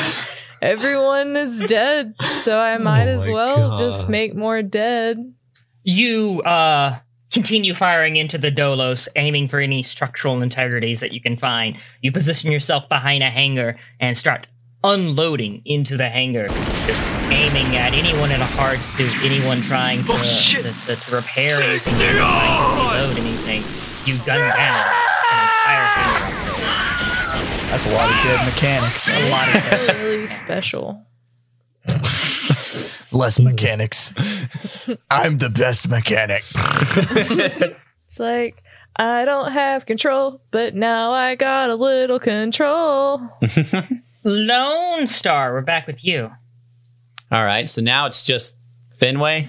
[SPEAKER 10] Everyone is dead, so I might
[SPEAKER 9] Oh
[SPEAKER 10] as well
[SPEAKER 9] God.
[SPEAKER 10] just make more dead.
[SPEAKER 1] you uh, continue firing into the Dolos, aiming for any structural integrities that you can find. You position yourself behind a hangar and start unloading into the hangar, just aiming at anyone in a hard suit, anyone trying to, to, to, to repair anything, anyone trying to reload anything. You gun down an entire hangar.
[SPEAKER 8] That's a lot of dead mechanics.
[SPEAKER 1] A lot of dead.
[SPEAKER 10] really special.
[SPEAKER 8] Less mechanics. I'm the best mechanic.
[SPEAKER 10] It's like I don't have control, but now I got a little control.
[SPEAKER 1] Lone Star, we're back with you.
[SPEAKER 7] All right, so now it's just Fenway.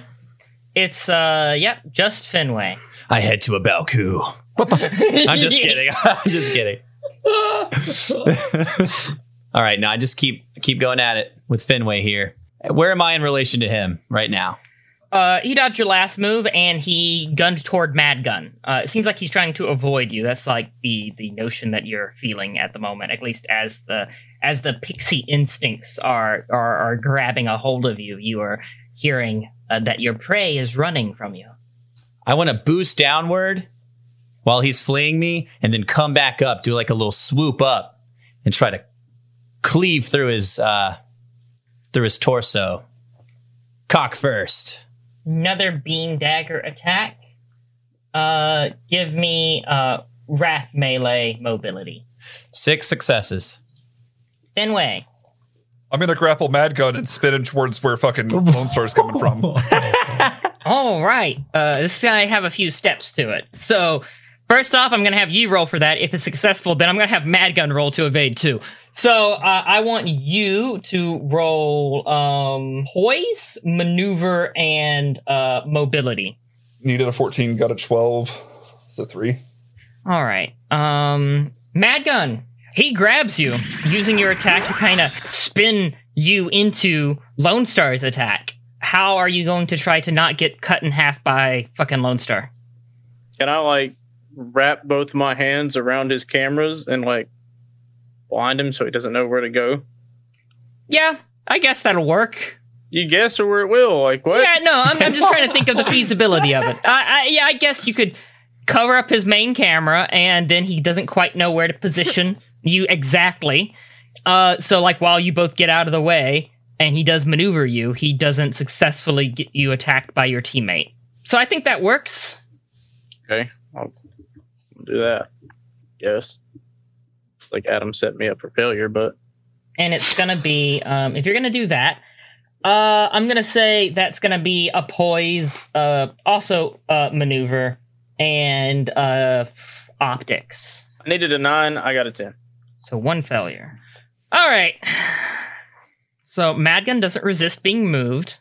[SPEAKER 1] It's uh, yep, just Fenway.
[SPEAKER 7] I head to A Baoa Qu. I'm just kidding. I'm just kidding. All right, now I just keep keep going at it with Fenway here. Where am I in relation to him right now?
[SPEAKER 1] Uh, he dodged your last move and he gunned toward Mad Gun. Uh, it seems like he's trying to avoid you. That's like the the notion that you're feeling at the moment, at least as the as the pixie instincts are are, are grabbing a hold of you. You are hearing uh, that your prey is running from you.
[SPEAKER 7] I want to boost downward while he's fleeing me, and then come back up, do like a little swoop up, and try to cleave through his uh through his torso. Cock first.
[SPEAKER 1] Another beam dagger attack. Uh, give me uh wrath melee mobility.
[SPEAKER 7] Six successes.
[SPEAKER 1] Fenway.
[SPEAKER 5] I'm gonna grapple Mad Gun and spin him towards where fucking Lone Star's coming from.
[SPEAKER 1] All right. Uh, this is gonna have a few steps to it. So, first off, I'm gonna have you roll for that. If it's successful, then I'm gonna have Mad Gun roll to evade too. So, uh, I want you to roll um, poise, maneuver, and uh, mobility.
[SPEAKER 5] Needed a 14, got a 12. So three.
[SPEAKER 1] All right. Um, Mad Gun. He grabs you using your attack to kind of spin you into Lone Star's attack. How are you going to try to not get cut in half by fucking Lone Star?
[SPEAKER 12] Can I like wrap both my hands around his cameras and like blind him so he doesn't know where to go?
[SPEAKER 1] Yeah, I guess that'll work.
[SPEAKER 12] You guess or where it will? Like what?
[SPEAKER 1] Yeah, no, I'm, I'm just trying to think of the feasibility of it. I, I, yeah, I guess you could cover up his main camera, and then he doesn't quite know where to position you exactly. Uh, so, like, while you both get out of the way, and he does maneuver you, he doesn't successfully get you attacked by your teammate. So, I think that works.
[SPEAKER 12] Okay, I'll do that. Yes. Like Adam set me up for failure, but
[SPEAKER 1] and it's gonna be um, if you're gonna do that uh, i'm gonna say that's gonna be a poise uh, also uh, maneuver and uh, optics
[SPEAKER 12] I needed a nine. I got a ten.
[SPEAKER 1] So one failure. All right. So madgun doesn't resist being moved.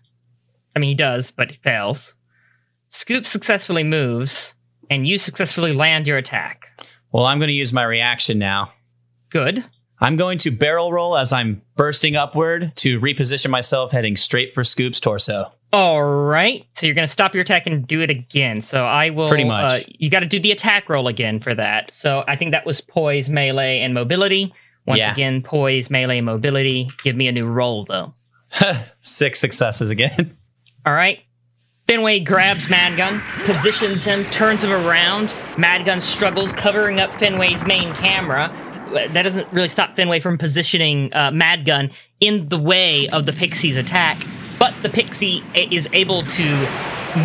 [SPEAKER 1] I mean he does but he fails. Scoop successfully moves and you successfully land your attack.
[SPEAKER 7] Well, I'm going to use my reaction now.
[SPEAKER 1] good
[SPEAKER 7] I'm going to barrel roll as I'm bursting upward to reposition myself, heading straight for Scoop's torso.
[SPEAKER 1] All right. So you're going to stop your attack and do it again. So I will.
[SPEAKER 7] Pretty much.
[SPEAKER 1] Uh, you got to do the attack roll again for that. So I think that was poise, melee, and mobility. Once
[SPEAKER 7] Yeah.
[SPEAKER 1] again, poise, melee, and mobility. Give me a new roll though.
[SPEAKER 7] Six successes again.
[SPEAKER 1] All right. Fenway grabs Madgun, positions him, turns him around. Madgun struggles, covering up Fenway's main camera. That doesn't really stop Fenway from positioning uh, Madgun in the way of the Pixie's attack, but the Pixie is able to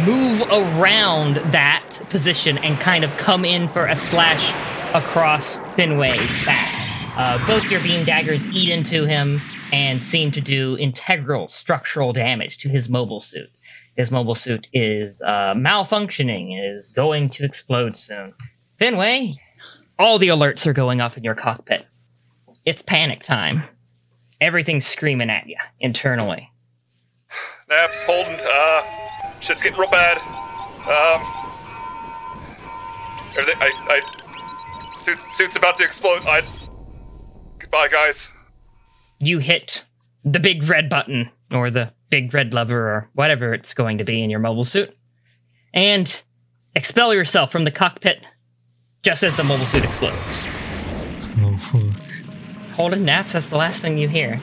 [SPEAKER 1] move around that position and kind of come in for a slash across Fenway's back. Uh, both your beam daggers eat into him and seem to do integral structural damage to his mobile suit. His mobile suit is uh, malfunctioning, is going to explode soon. Fenway, all the alerts are going off in your cockpit. It's panic time. Everything's screaming at you internally.
[SPEAKER 5] Naps, Holden, uh, shit's getting real bad. Um, everything, I, I, suit, suit's about to explode. I, goodbye, guys.
[SPEAKER 1] You hit the big red button, or the big red lever, or whatever it's going to be in your mobile suit, and expel yourself from the cockpit just as the mobile suit explodes.
[SPEAKER 9] Oh, fuck.
[SPEAKER 1] Holden naps, that's the last thing you hear.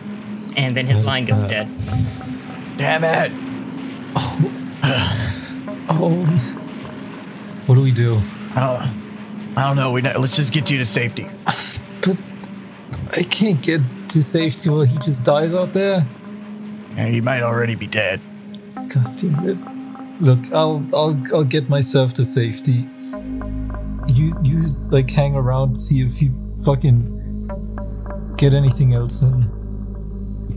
[SPEAKER 1] And then his
[SPEAKER 9] What is
[SPEAKER 1] line goes
[SPEAKER 9] that?
[SPEAKER 1] dead.
[SPEAKER 8] Damn it.
[SPEAKER 9] Oh. oh. What do we do?
[SPEAKER 8] I don't, I don't know. We let's just get you to safety.
[SPEAKER 9] But I can't get to safety while he just dies out there.
[SPEAKER 8] Yeah, he might already be dead.
[SPEAKER 9] God damn it. Look, I'll I'll I'll get myself to safety. You you like hang around, see if you fucking get anything else in.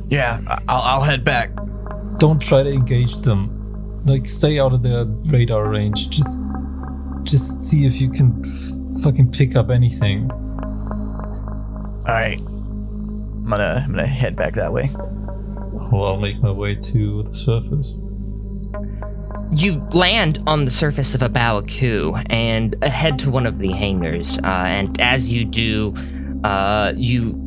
[SPEAKER 8] Yeah, I'll, I'll head back.
[SPEAKER 9] Don't try to engage them. Like stay out of their radar range. Just just see if you can f- fucking pick up anything.
[SPEAKER 8] All right, I'm gonna I'm gonna head back that way.
[SPEAKER 9] Well, I'll make my way to the surface.
[SPEAKER 1] You land on the surface of A Baoa Qu and head to one of the hangars. Uh, and as you do, uh, you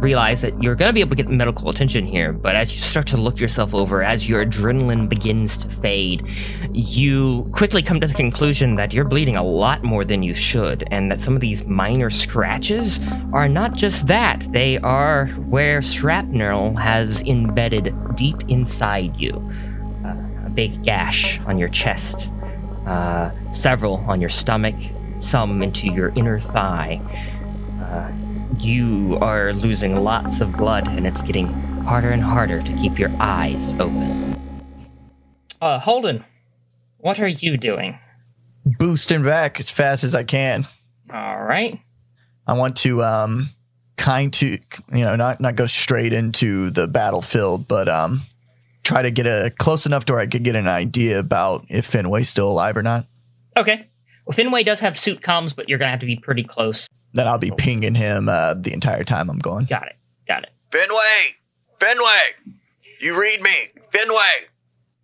[SPEAKER 1] realize that you're going to be able to get medical attention here. But as you start to look yourself over, as your adrenaline begins to fade, you quickly come to the conclusion that you're bleeding a lot more than you should, and that some of these minor scratches are not just that, they are where shrapnel has embedded deep inside you a big gash on your chest, uh, several on your stomach, some into your inner thigh. Uh, you are losing lots of blood, and it's getting harder and harder to keep your eyes open. Uh, Holden, what are you doing?
[SPEAKER 8] Boosting back as fast as I can.
[SPEAKER 1] All right.
[SPEAKER 8] I want to um kind to you know not not go straight into the battlefield, but um try to get a close enough to where I could get an idea about if Fenway's still alive or not.
[SPEAKER 1] Okay. Well, Finway does have suit comms, but you're gonna have to be pretty close.
[SPEAKER 8] Then I'll be pinging him uh, the entire time I'm going.
[SPEAKER 1] Got it. Got it.
[SPEAKER 6] Fenway! Fenway! You read me! Fenway!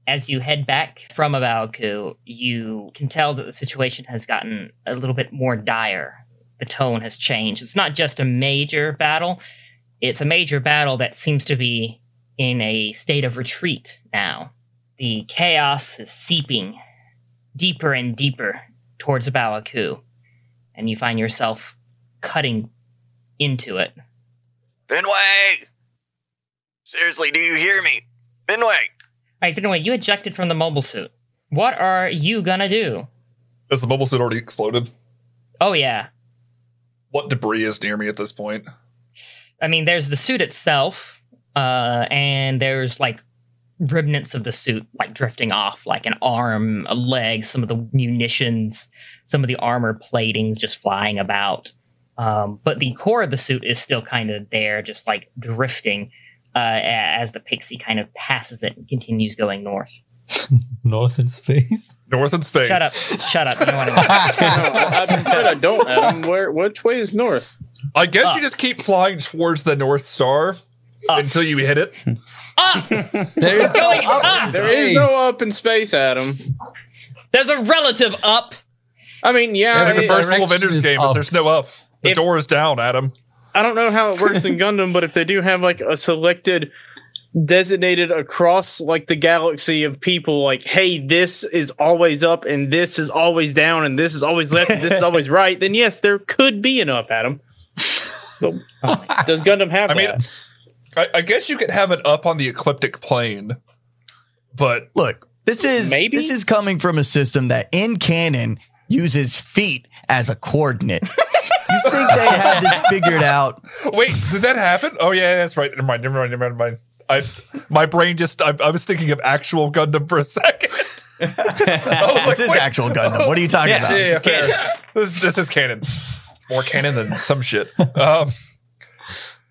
[SPEAKER 1] As you head back from A Baoa Qu, you can tell that the situation has gotten a little bit more dire. The tone has changed. It's not just a major battle, it's a major battle that seems to be in a state of retreat now. The chaos is seeping deeper and deeper towards A Baoa Qu, and you find yourself cutting into it.
[SPEAKER 6] Fenway! Seriously, do you hear me? Fenway!
[SPEAKER 1] All right, Finway, you ejected from the mobile suit. What are you gonna do?
[SPEAKER 5] Has the mobile suit already exploded?
[SPEAKER 1] Oh, yeah.
[SPEAKER 5] What debris is near me at this point?
[SPEAKER 1] I mean, there's the suit itself, uh, and there's like remnants of the suit like drifting off, like an arm, a leg, some of the munitions, some of the armor platings just flying about. Um, but the core of the suit is still kind of there, just like drifting uh, as the pixie kind of passes it and continues going north.
[SPEAKER 9] North in space.
[SPEAKER 5] North in space.
[SPEAKER 1] Shut up! Shut up! You don't want
[SPEAKER 12] no, I, I don't, Adam. Where? Which way is north?
[SPEAKER 5] I guess
[SPEAKER 1] Up.
[SPEAKER 5] you just keep flying towards the North Star Ah. until you hit it.
[SPEAKER 1] Up!
[SPEAKER 9] There's
[SPEAKER 1] going up!
[SPEAKER 12] There is no up in space, Adam.
[SPEAKER 1] There's a relative up.
[SPEAKER 12] I mean, yeah,
[SPEAKER 5] And in the first rule of
[SPEAKER 9] direction
[SPEAKER 5] Ender's
[SPEAKER 9] is
[SPEAKER 5] Game is
[SPEAKER 9] up.
[SPEAKER 5] there's no up. The
[SPEAKER 12] If-
[SPEAKER 5] door is down, Adam.
[SPEAKER 12] I don't know how it works in Gundam, but if they do have like a selected designated across like the galaxy of people like hey this is always up and this is always down and this is always left and this is always right then yes there could be an up adam but does gundam have
[SPEAKER 5] I mean,
[SPEAKER 12] that
[SPEAKER 5] I, I guess you could have it up on the ecliptic plane, but
[SPEAKER 8] Look, this is
[SPEAKER 12] Maybe?
[SPEAKER 8] this is coming from a system that in canon uses feet as a coordinate. you think they had this figured out?
[SPEAKER 5] wait, did that happen? Oh yeah, that's right. Never mind. Never mind. Never mind. I, my brain just I, I was thinking of actual Gundam for a second. I was
[SPEAKER 8] This is
[SPEAKER 5] wait.
[SPEAKER 8] actual Gundam. What are you talking
[SPEAKER 1] Yeah,
[SPEAKER 8] about?
[SPEAKER 5] Yeah, yeah,
[SPEAKER 1] This is canon.
[SPEAKER 5] This, this is canon. It's more canon than some shit. Um,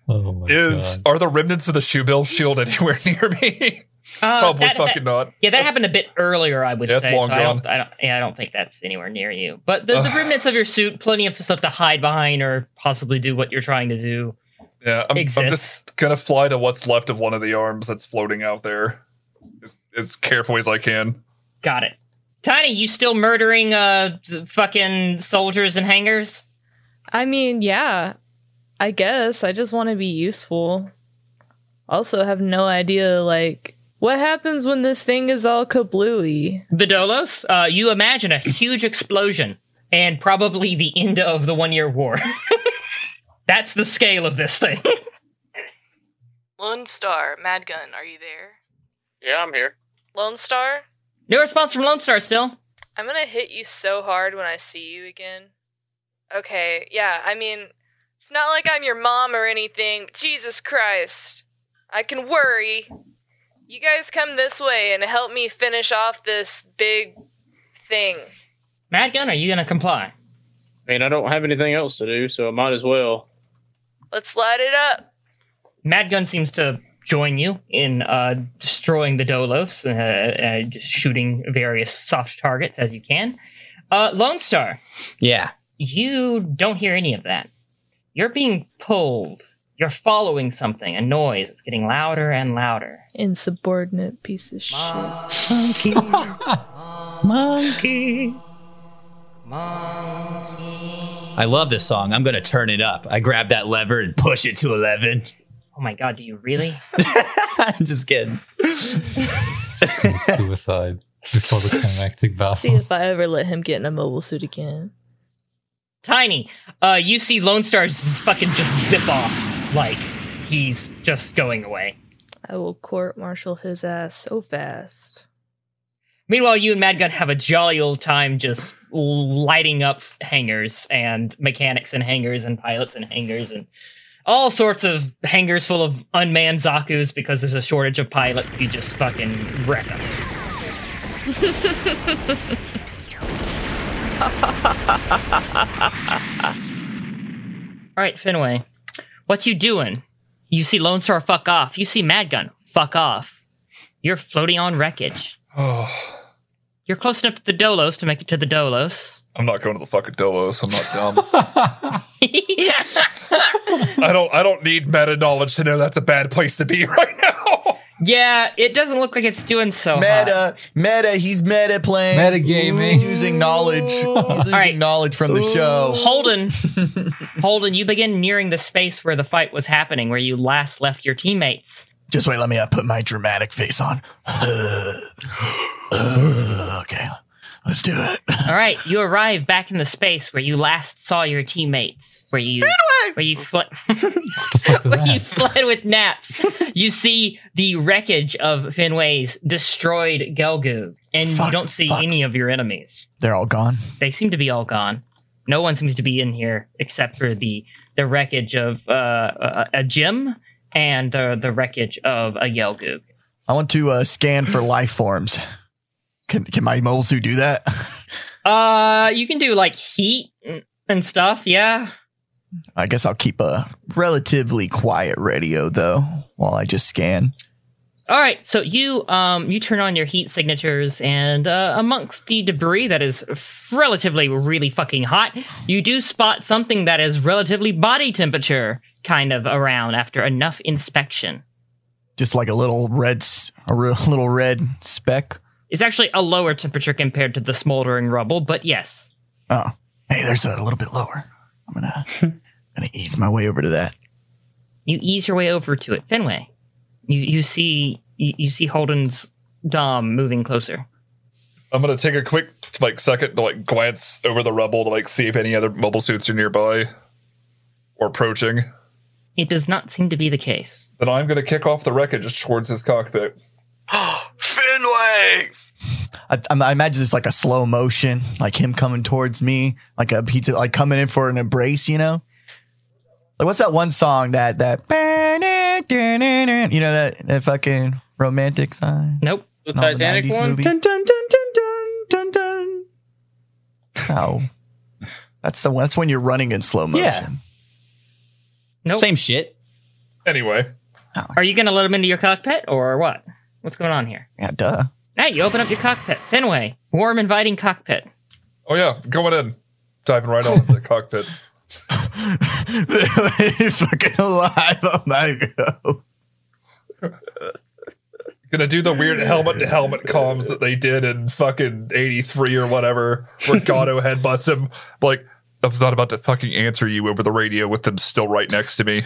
[SPEAKER 9] Oh my
[SPEAKER 5] is
[SPEAKER 9] god.
[SPEAKER 5] are the remnants of the shoebill shield anywhere near me?
[SPEAKER 1] Uh,
[SPEAKER 5] Probably
[SPEAKER 1] that-
[SPEAKER 5] fucking
[SPEAKER 1] that-
[SPEAKER 5] not.
[SPEAKER 1] Yeah, that happened a bit earlier, I would
[SPEAKER 5] Yeah, it's
[SPEAKER 1] say.
[SPEAKER 5] long
[SPEAKER 1] so I don't,
[SPEAKER 5] gone.
[SPEAKER 1] I don't, yeah, I don't think that's anywhere near you. But the, the remnants of your suit, plenty of stuff to hide behind or possibly do what you're trying to do.
[SPEAKER 5] Yeah, I'm, I'm just gonna fly to what's left of one of the arms that's floating out there, as, as carefully as I can.
[SPEAKER 1] Got it. Tiny, you still murdering uh fucking soldiers and hangers?
[SPEAKER 10] I mean, yeah, I guess. I just want to be useful. Also, have no idea, like, what happens when this thing is all kablooey?
[SPEAKER 1] The Dolos? Uh, you imagine a huge explosion and probably the end of the one year war. that's the scale of this thing.
[SPEAKER 10] Lone Star, Mad Gun, are you there?
[SPEAKER 12] yeah i'm here
[SPEAKER 10] Lone Star?
[SPEAKER 1] no response from Lone Star still.
[SPEAKER 10] I'm gonna hit you so hard when I see you again. Okay, yeah, I mean, It's not like I'm your mom or anything, but Jesus Christ. I can worry. You guys come this way and help me finish off this big thing.
[SPEAKER 1] Mad Gun, are you gonna comply?
[SPEAKER 12] I mean, I don't have anything else to do, so I might as well.
[SPEAKER 10] Let's light it up.
[SPEAKER 1] Mad Gun seems to join you in uh, destroying the Dolos uh, and just shooting various soft targets as you can. Uh, Lone Star,
[SPEAKER 7] Yeah.
[SPEAKER 1] you don't hear any of that. You're being pulled. You're following something, a noise. It's getting louder and louder.
[SPEAKER 10] Insubordinate piece of shit.
[SPEAKER 1] Monkey. Monkey. Monkey.
[SPEAKER 7] I love this song. I'm gonna turn it up. I grab that lever and push it to eleven.
[SPEAKER 1] Oh my god, do you really?
[SPEAKER 7] I'm just kidding.
[SPEAKER 9] Suicide before the climactic battle.
[SPEAKER 10] See if I ever let him get in a mobile suit again.
[SPEAKER 1] Tiny, uh, you see Lone Star just fucking just zip off like he's just going away.
[SPEAKER 10] I will court martial his ass so fast.
[SPEAKER 1] Meanwhile, you and Mad Gun have a jolly old time just lighting up hangars and mechanics and hangars and pilots and hangars and all sorts of hangars full of unmanned Zakus because there's a shortage of pilots. You just fucking wreck them. All right, Finway, what you doing? You see Lone Star fuck off. You see Mad Gun fuck off. You're floating on wreckage.
[SPEAKER 5] Oh,
[SPEAKER 1] You're close enough to the Dolos to make it to the Dolos.
[SPEAKER 5] I'm not going to the fucking Delos. I'm not dumb. I don't. I don't need meta knowledge to know that's a bad place to be right now.
[SPEAKER 1] Yeah, it doesn't look like it's doing so hot.
[SPEAKER 8] Meta, meta, he's meta playing.
[SPEAKER 9] Metagaming.
[SPEAKER 8] He's using knowledge. He's using
[SPEAKER 1] right.
[SPEAKER 8] knowledge from the show.
[SPEAKER 1] Holden, Holden, you begin nearing the space where the fight was happening, where you last left your teammates.
[SPEAKER 8] Just wait, let me uh, put my dramatic face on. okay, let's do it.
[SPEAKER 1] All right, you arrive back in the space where you last saw your teammates, where you where you fled where you fled with naps. You see the wreckage of Finway's destroyed Gelgoog, and you don't see
[SPEAKER 8] fuck.
[SPEAKER 1] any of your enemies.
[SPEAKER 8] They're all gone.
[SPEAKER 1] They seem to be all gone. No one seems to be in here except for the the wreckage of uh, a, a GM and the the wreckage of a Gelgoog.
[SPEAKER 8] I want to uh, scan for life forms. Can can my mobile suit do that?
[SPEAKER 1] Uh, you can do like heat and stuff. Yeah.
[SPEAKER 8] I guess I'll keep a relatively quiet radio though while I just scan.
[SPEAKER 1] All right, so you um you turn on your heat signatures, and uh, amongst the debris that is f- relatively really fucking hot, you do spot something that is relatively body temperature kind of around after enough inspection.
[SPEAKER 8] Just like a little red, a real little red speck.
[SPEAKER 1] It's actually a lower temperature compared to the smoldering rubble, but yes.
[SPEAKER 8] Oh, hey, there's a little bit lower. I'm gonna gonna ease my way over to that.
[SPEAKER 1] You ease your way over to it, Fenway. You you see you, you see Holden's dom moving closer.
[SPEAKER 5] I'm gonna take a quick like second to like glance over the rubble to like see if any other mobile suits are nearby or approaching.
[SPEAKER 1] It does not seem to be the case.
[SPEAKER 5] Then I'm gonna kick off the wreckage towards his cockpit.
[SPEAKER 6] Finway!
[SPEAKER 8] I, I imagine it's like a slow motion, like him coming towards me, like a pizza, like coming in for an embrace. You know, like what's that one song that that you know that that fucking romantic song?
[SPEAKER 1] Nope.
[SPEAKER 12] The
[SPEAKER 8] all
[SPEAKER 12] Titanic
[SPEAKER 8] 90s
[SPEAKER 12] one?
[SPEAKER 8] Dun, dun, dun, dun, dun, dun, dun. No, that's the one. That's when you're running in slow motion.
[SPEAKER 7] Yeah.
[SPEAKER 1] Nope.
[SPEAKER 7] Same shit.
[SPEAKER 5] Anyway, oh.
[SPEAKER 1] Are you gonna let him into your cockpit or what? What's going on here?
[SPEAKER 8] Yeah, duh.
[SPEAKER 1] Hey, you open up your cockpit. Fenway, warm, inviting cockpit.
[SPEAKER 5] oh yeah, going in, diving right on into the cockpit.
[SPEAKER 8] fucking alive. Oh my god.
[SPEAKER 5] Gonna do the weird helmet to helmet comms that they did in fucking '83 or whatever, where Gato headbutts him. Like, I was not about to fucking answer you over the radio with them still right next to me.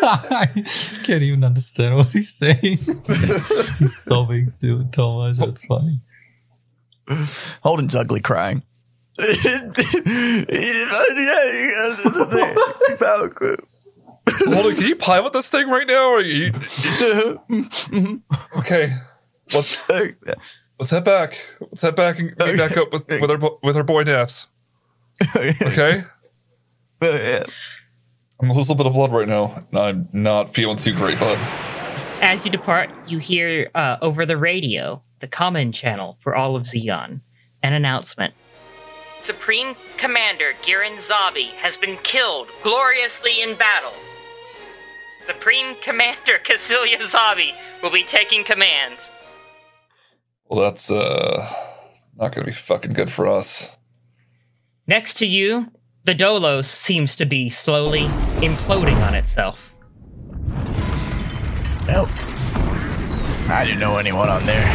[SPEAKER 8] That's not even
[SPEAKER 9] I can't even understand what he's saying. he's sobbing so so much. That's funny.
[SPEAKER 8] Holden's ugly crying.
[SPEAKER 5] Hold on, can you pilot this thing right now? Or you, okay, let's let's head back. Let's head back and meet back up with with our with our boy Naps. Okay. I'm a little bit of blood right now. and I'm not feeling too great, bud.
[SPEAKER 1] As you depart, you hear uh, over the radio, the common channel for all of Zeon, an announcement. Supreme Commander Gihren Zabi has been killed gloriously in battle. Supreme Commander Kycilia Zabi will be taking command.
[SPEAKER 5] Well, that's uh not gonna be fucking good for us.
[SPEAKER 1] Next to you, the Dolos seems to be slowly imploding on itself.
[SPEAKER 8] Nope. I didn't know anyone on there.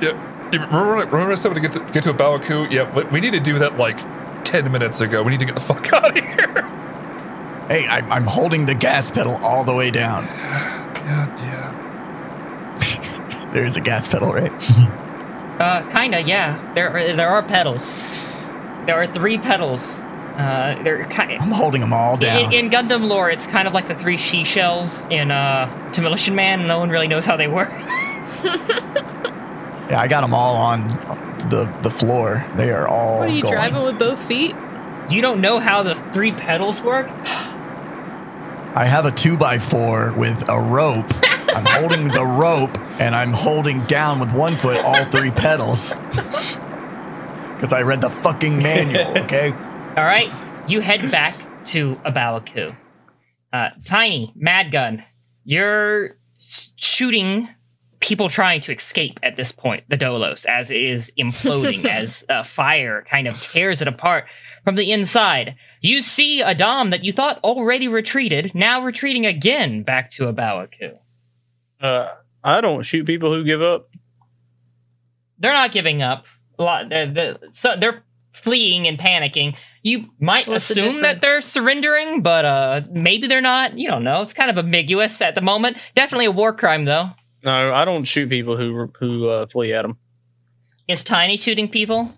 [SPEAKER 5] Yeah. you Remember, when I- remember I said to get to get to A Baoa Qu? Yeah, but we need to do that like ten minutes ago. We need to get the fuck out of here.
[SPEAKER 8] Hey, I'm, I'm holding the gas pedal all the way down.
[SPEAKER 5] Yeah, yeah.
[SPEAKER 8] There's a gas pedal, right?
[SPEAKER 1] Uh, kinda, yeah. There are, there are pedals. There are three pedals. Uh, they're kind.
[SPEAKER 8] I'm holding them all down.
[SPEAKER 1] In, in Gundam lore, it's kind of like the three she shells in uh, Demolition Man. No one really knows how they work.
[SPEAKER 8] Yeah, I got them all on the the floor. They are all
[SPEAKER 10] What are you
[SPEAKER 8] going.
[SPEAKER 10] driving with both feet?
[SPEAKER 1] You don't know how the three pedals work?
[SPEAKER 8] I have a two by four with a rope. I'm holding the rope and I'm holding down with one foot all three pedals. Because I read the fucking manual, okay?
[SPEAKER 1] All right, you head back to A Baoa Qu. Uh, Tiny, Mad Gun, you're shooting people trying to escape at this point, the Dolos, as it is imploding, as uh, fire kind of tears it apart from the inside. You see a Dom that you thought already retreated, now retreating again back to A Baoa Qu.
[SPEAKER 12] Uh, I don't shoot people who give up.
[SPEAKER 1] They're not giving up. A lot, they're, they're, so they're fleeing and panicking. You might
[SPEAKER 10] What's the
[SPEAKER 1] assume that they're surrendering, but uh, maybe they're not. You don't know. It's kind of ambiguous at the moment. Definitely a war crime, though.
[SPEAKER 12] No, I don't shoot people who who uh, flee at them.
[SPEAKER 1] Is Tiny shooting people?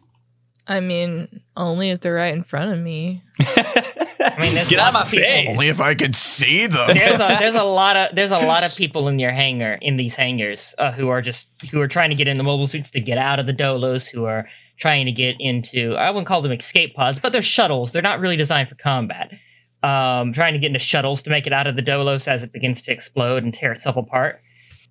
[SPEAKER 10] I mean, only if they're right in front of me.
[SPEAKER 1] I mean,
[SPEAKER 7] Get out of my
[SPEAKER 1] of
[SPEAKER 7] face.
[SPEAKER 8] Only if I could see them.
[SPEAKER 1] There's a there's a lot of there's a lot of people in your hangar in these hangars uh, who are just who are trying to get in the mobile suits to get out of the dolos who are trying to get into I wouldn't call them escape pods but they're shuttles they're not really designed for combat um, trying to get into shuttles to make it out of the dolos as it begins to explode and tear itself apart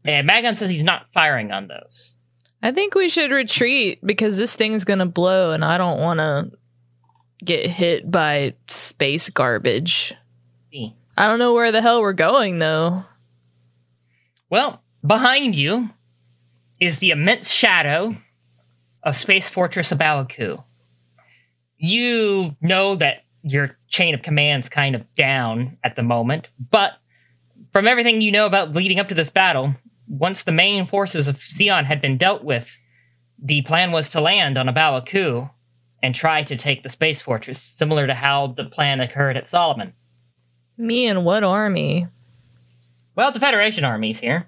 [SPEAKER 1] and Magon says he's not firing on those
[SPEAKER 10] I think we should retreat because this thing's gonna blow, and I don't want to get hit by space garbage.
[SPEAKER 1] See.
[SPEAKER 10] I don't know where the hell we're going though.
[SPEAKER 1] Well, behind you is the immense shadow of Space Fortress A Baoa Qu. You know that your chain of command's kind of down at the moment, but from everything you know about leading up to this battle, once the main forces of Zeon had been dealt with, the plan was to land on A Baoa Qu and try to take the Space Fortress, similar to how the plan occurred at Solomon.
[SPEAKER 10] Me and what army?
[SPEAKER 1] Well, the Federation army's here.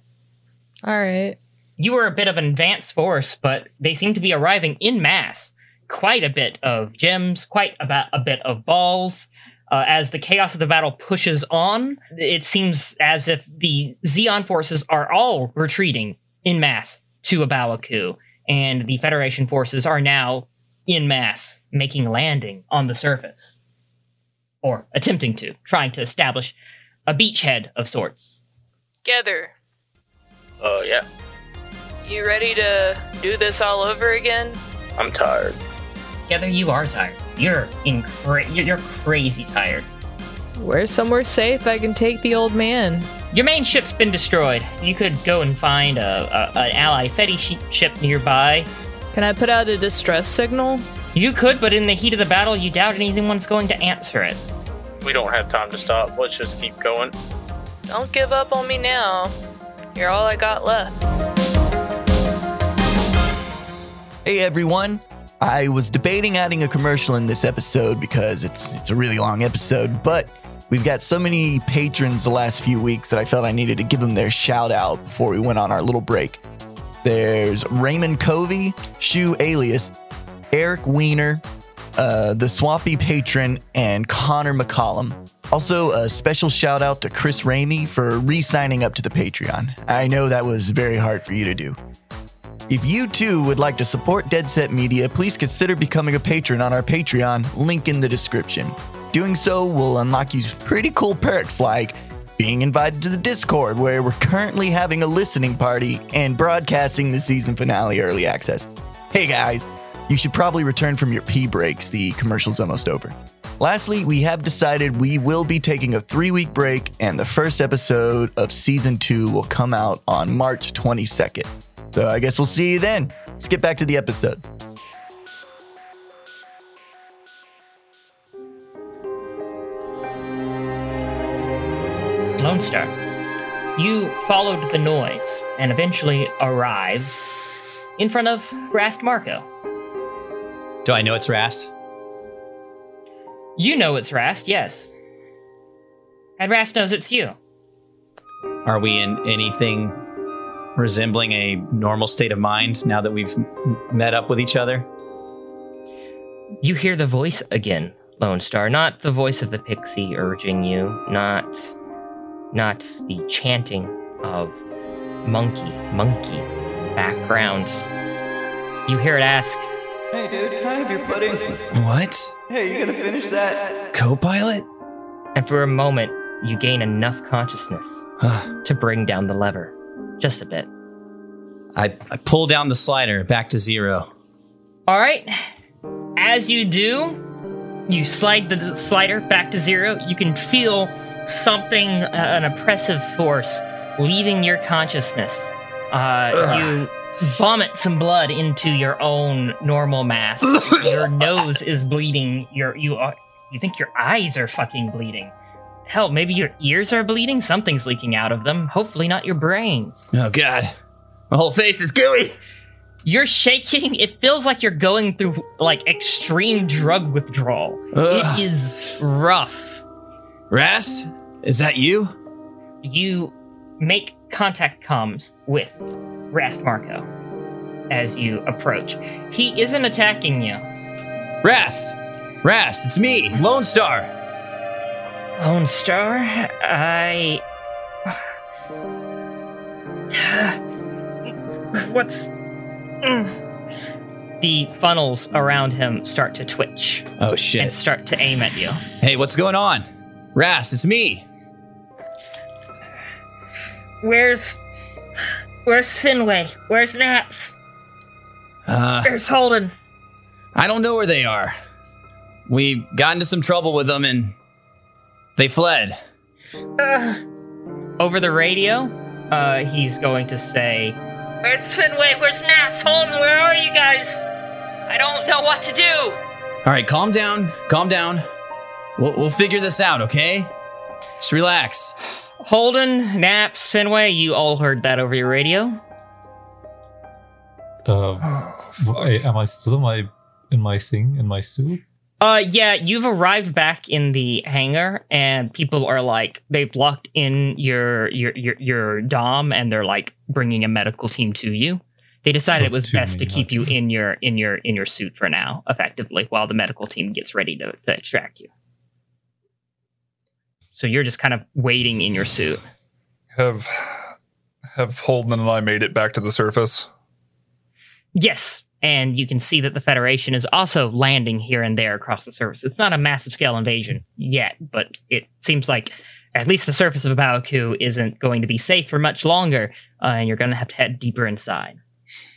[SPEAKER 10] All right.
[SPEAKER 1] You were a bit of an advanced force, but they seem to be arriving in mass. Quite a bit of GMs, quite about a bit of balls. Uh, as the chaos of the battle pushes on, it seems as if the Zeon forces are all retreating in mass to A Baoa Qu, and the Federation forces are now in mass making landing on the surface, or attempting to, trying to establish a beachhead of sorts.
[SPEAKER 10] Together.
[SPEAKER 12] Uh, yeah,
[SPEAKER 10] You ready to do this all over again?
[SPEAKER 12] I'm tired.
[SPEAKER 1] Together, you are tired. You're in cra- you're you're crazy tired.
[SPEAKER 10] Where's somewhere safe I can take the old man?
[SPEAKER 1] Your main ship's been destroyed. You could go and find a, a an ally Fetty shi- ship nearby.
[SPEAKER 10] Can I put out a distress signal?
[SPEAKER 1] You could, but in the heat of the battle, you doubt anyone's going to answer it.
[SPEAKER 12] We don't have time to stop. Let's just keep going.
[SPEAKER 10] Don't give up on me now. You're all I got left.
[SPEAKER 8] Hey everyone. I was debating adding a commercial in this episode because it's it's a really long episode, but we've got so many patrons the last few weeks that I felt I needed to give them their shout out before we went on our little break. There's Raymond Covey, Shoe Alias, Eric Weiner, uh, the Swampy Patron, and Connor McCollum. Also, a special shout out to Chris Ramey for re signing up to the Patreon. I know that was very hard for you to do. If you too would like to support Dead Set Media, please consider becoming a patron on our Patreon, link in the description. Doing so will unlock you pretty cool perks like being invited to the Discord, where we're currently having a listening party and broadcasting the season finale early access. Hey guys, you should probably return from your pee breaks. The commercial's almost over. Lastly, we have decided we will be taking a three week break, and the first episode of season two will come out on March 22nd. So uh, I guess we'll see you then. Let's get back to the episode.
[SPEAKER 1] Lone Star, you followed the noise and eventually arrive in front of Rast Marco.
[SPEAKER 7] Do I know it's Rast?
[SPEAKER 1] You know it's Rast, yes. And Rast knows it's you.
[SPEAKER 7] Are we in anything resembling a normal state of mind now that we've met up with each other?
[SPEAKER 1] You hear the voice again, Lone Star. Not the voice of the pixie urging you, not not the chanting of monkey, monkey background. You hear it ask,
[SPEAKER 8] Hey dude, can I have your pudding?
[SPEAKER 7] What?
[SPEAKER 8] Hey, you gonna finish that?
[SPEAKER 7] Co-pilot?
[SPEAKER 1] and for a moment you gain enough consciousness to bring down the lever. Just a bit.
[SPEAKER 7] I, I pull down the slider back to zero.
[SPEAKER 1] All right. As you do, you slide the slider back to zero. You can feel something, uh, an oppressive force, leaving your consciousness. Uh, you vomit some blood into your own normal mass. your nose is bleeding. Your you are, you think your eyes are fucking bleeding. Hell, maybe your ears are bleeding. Something's leaking out of them. Hopefully, not your brains.
[SPEAKER 7] Oh god. My whole face is gooey.
[SPEAKER 1] You're shaking. It feels like you're going through like extreme drug withdrawal.
[SPEAKER 7] Ugh.
[SPEAKER 1] It is rough.
[SPEAKER 7] Rast? Is that you?
[SPEAKER 1] You make contact comms with Rast Marco as you approach. He isn't attacking you.
[SPEAKER 7] Rast! Rast, it's me, Lone Star.
[SPEAKER 1] Lone Star, I. What's. The funnels around him start to twitch
[SPEAKER 7] Oh shit.
[SPEAKER 1] and start to aim at you.
[SPEAKER 7] Hey, what's going on? Rast, it's me.
[SPEAKER 1] Where's. Where's Finway? Where's Naps?
[SPEAKER 7] Uh,
[SPEAKER 1] Where's Holden?
[SPEAKER 7] I don't know where they are. We got into some trouble with them and they fled.
[SPEAKER 1] Ugh. Over the radio, uh, he's going to say, Where's Finway? Where's Naps? Holden, where are you guys? I don't know what to do.
[SPEAKER 7] All right, calm down. Calm down. We'll, we'll figure this out, okay? Just relax.
[SPEAKER 1] Holden, Naps, Finway, you all heard that over your radio.
[SPEAKER 9] Uh, wait, am I still in my in my thing in my suit?
[SPEAKER 1] Uh, yeah, you've arrived back in the hangar, and people are like they've locked in your your your your dom, and they're like bringing a medical team to you. They decided it
[SPEAKER 9] Oh,
[SPEAKER 1] was best
[SPEAKER 9] me,
[SPEAKER 1] to keep you in your in your in your suit for now, effectively, while the medical team gets ready to, to extract you. So you're just kind of waiting in your suit.
[SPEAKER 5] Have have Holden and I made it back to the surface?
[SPEAKER 1] Yes, and you can see that the Federation is also landing here and there across the surface. It's not a massive scale invasion yet, but it seems like at least the surface of A Baoa Qu isn't going to be safe for much longer, uh, and you're going to have to head deeper inside.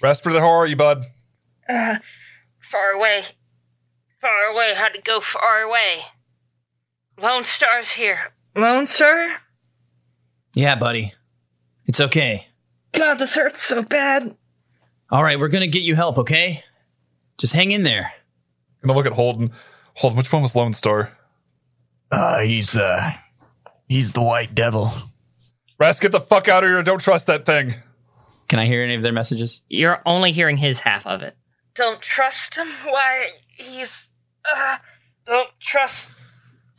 [SPEAKER 5] Rasper, how are you, bud?
[SPEAKER 1] Uh, far away. Far away. Had to go far away. Lone Star's here. Lone Star?
[SPEAKER 7] Yeah, buddy. It's okay.
[SPEAKER 1] God, this hurts so bad.
[SPEAKER 7] All right, we're gonna get you help, okay? Just hang in there.
[SPEAKER 5] I'm gonna look at Holden. Holden, which one was Lone Star?
[SPEAKER 8] Uh, he's uh, he's the white devil.
[SPEAKER 5] Rast, get the fuck out of here! Don't trust that thing.
[SPEAKER 7] Can I hear any of their messages?
[SPEAKER 1] You're only hearing his half of it. Don't trust him? Why, he's. Uh, don't trust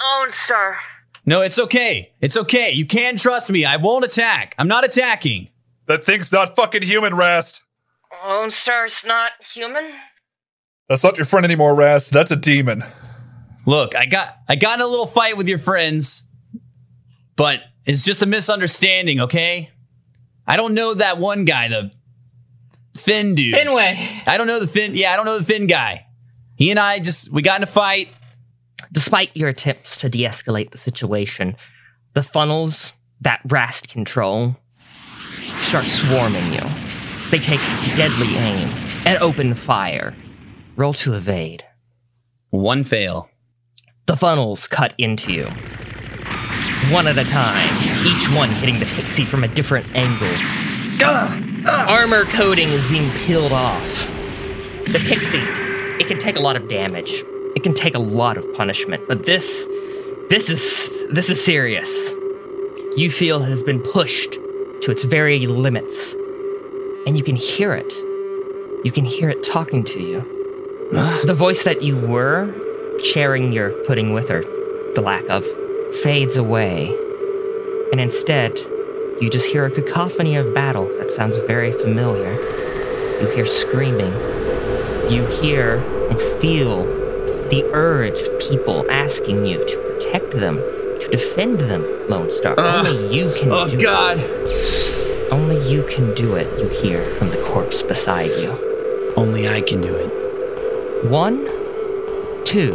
[SPEAKER 1] Lone Star.
[SPEAKER 7] No, it's okay. It's okay. You can trust me. I won't attack. I'm not attacking.
[SPEAKER 5] That thing's not fucking human, Rast.
[SPEAKER 1] Lone Star's not human?
[SPEAKER 5] That's not your friend anymore, Rast. That's a demon.
[SPEAKER 7] Look, I got I got in a little fight with your friends, but it's just a misunderstanding, okay? I don't know that one guy, the Finn dude.
[SPEAKER 1] Finway.
[SPEAKER 7] I don't know the Finn. Yeah, I don't know the Finn guy. He and I just we got in a fight.
[SPEAKER 1] Despite your attempts to de escalate the situation, the funnels that Rast control start swarming you. They take deadly aim and open fire. Roll to evade.
[SPEAKER 7] One fail.
[SPEAKER 1] The funnels cut into you. One at a time, each one hitting the pixie from a different angle. Armor coating is being peeled off. The pixie, it can take a lot of damage. It can take a lot of punishment, but this this is this is serious. You feel it has been pushed to its very limits. And you can hear it. You can hear it talking to you. the voice that you were sharing your pudding with, or the lack of, fades away. And instead, you just hear a cacophony of battle that sounds very familiar. You hear screaming. You hear and feel the urge of people asking you to protect them, to defend them, Lone Star. Only you can
[SPEAKER 7] Oh
[SPEAKER 1] do
[SPEAKER 7] God.
[SPEAKER 1] it. Only you can do it, you hear from the corpse beside you.
[SPEAKER 7] Only I can do it.
[SPEAKER 1] One, two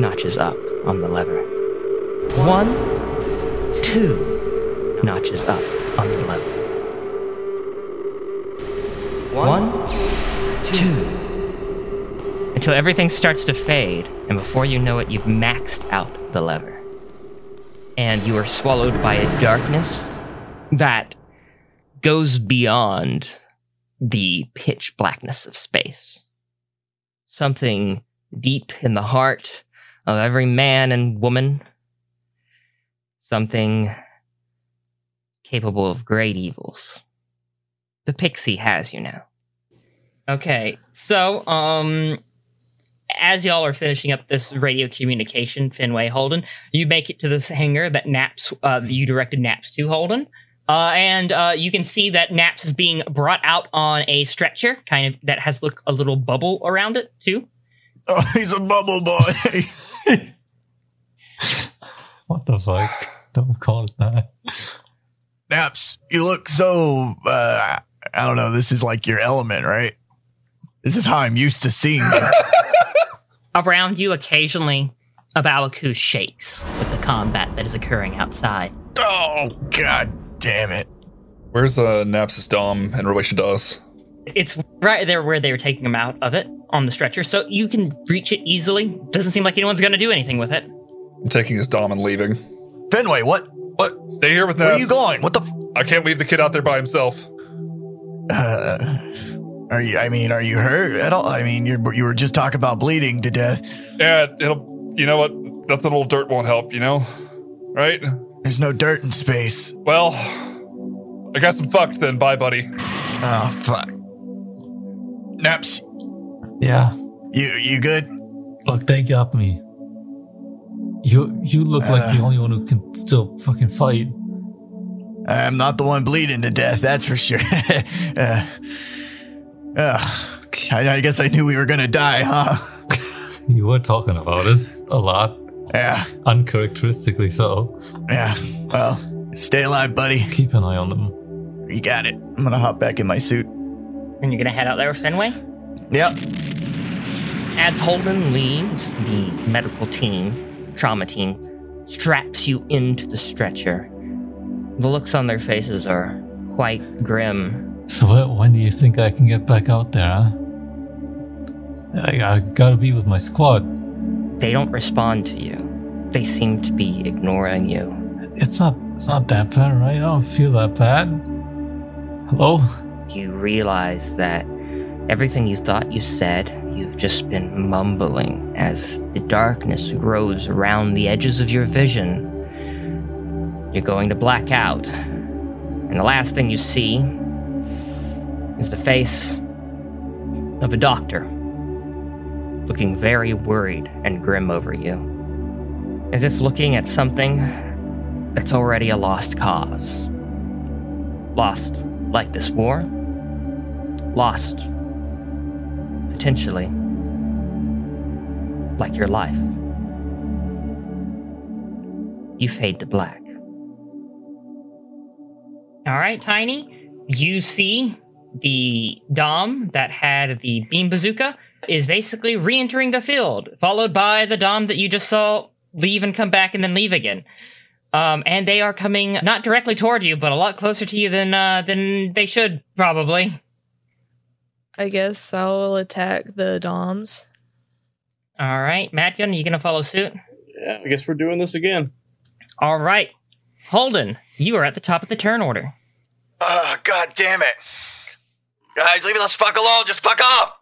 [SPEAKER 1] notches up on the lever. One, two notches up on the lever. One, two. Until everything starts to fade, and before you know it, you've maxed out the lever. And you are swallowed by a darkness that goes beyond the pitch blackness of space something deep in the heart of every man and woman, something capable of great evils. The pixie has you now. Okay, so um as y'all are finishing up this radio communication, Finway Holden, you make it to this hangar that Naps uh, you directed Naps to Holden. Uh, and uh, you can see that Naps is being brought out on a stretcher, kind of that has look a little bubble around it too.
[SPEAKER 8] Oh, he's a bubble boy.
[SPEAKER 9] What the fuck? Don't call it that.
[SPEAKER 8] Naps, you look so. Uh, I don't know. This is like your element, right? This is how I'm used to seeing you.
[SPEAKER 1] Around you, occasionally, A Baoa Qu shakes with the combat that is occurring outside.
[SPEAKER 8] oh God damn it!
[SPEAKER 5] Where's uh, Napsis Dom in relation to us?
[SPEAKER 1] It's right there where they were taking him out of it on the stretcher, so you can reach it easily. Doesn't seem like anyone's going to do anything with it.
[SPEAKER 5] I'm taking his Dom and leaving.
[SPEAKER 8] Fenway, what? What?
[SPEAKER 5] Stay here with
[SPEAKER 8] me.
[SPEAKER 5] Where
[SPEAKER 8] are you going? What the? F-
[SPEAKER 5] I can't leave the kid out there by himself.
[SPEAKER 8] uh, are you? I mean, are you hurt at all? I mean, you you were just talking about bleeding to death.
[SPEAKER 5] Yeah, it'll. You know what? That little dirt won't help. You know, right?
[SPEAKER 8] There's no dirt in space.
[SPEAKER 5] Well, I got some fucked then. Bye, buddy.
[SPEAKER 8] Oh fuck. Naps,
[SPEAKER 9] Yeah.
[SPEAKER 8] you you good?
[SPEAKER 9] Look, they got me. You you look like the
[SPEAKER 8] Uh.
[SPEAKER 9] only one who can still fucking fight.
[SPEAKER 8] I'm not the one bleeding to death, that's for sure. uh, uh, I, I guess I knew we were gonna die, huh?
[SPEAKER 9] You were talking about it a lot,
[SPEAKER 8] Yeah,
[SPEAKER 9] uncharacteristically so.
[SPEAKER 8] Yeah. Well, stay alive, buddy.
[SPEAKER 9] Keep an eye on them.
[SPEAKER 8] You got it. I'm gonna hop back in my suit.
[SPEAKER 1] And you're going to head out there with Fenway?
[SPEAKER 8] Yep.
[SPEAKER 1] As Holden leaves, the medical team, trauma team, straps you into the stretcher. The looks on their faces are quite grim.
[SPEAKER 9] So wh- when do you think I can get back out there, huh? I, I gotta be with my squad.
[SPEAKER 1] They don't respond to you. They seem to be ignoring you.
[SPEAKER 9] It's not it's not that bad, right? I don't feel that bad. Hello?
[SPEAKER 1] You realize that everything you thought you said, you've just been mumbling as the darkness grows around the edges of your vision. You're going to black out. And the last thing you see is the face of a doctor, looking very worried and grim over you, as if looking at something that's already a lost cause. Lost like this war, lost potentially like your life. You fade to black. All right, Tiny. You see the Dom that had the beam bazooka is basically re entering the field, followed by the Dom that you just saw leave and come back and then leave again. Um, and they are coming not directly toward you, but a lot closer to you than uh, than they should probably.
[SPEAKER 10] I guess I'll attack the Doms.
[SPEAKER 1] All right, Madgun, you gonna follow suit?
[SPEAKER 12] Yeah, I guess we're doing this again.
[SPEAKER 1] All right, Holden, you are at the top of the turn order.
[SPEAKER 6] Oh, god damn it. Guys, leave us fuck alone. Just fuck off.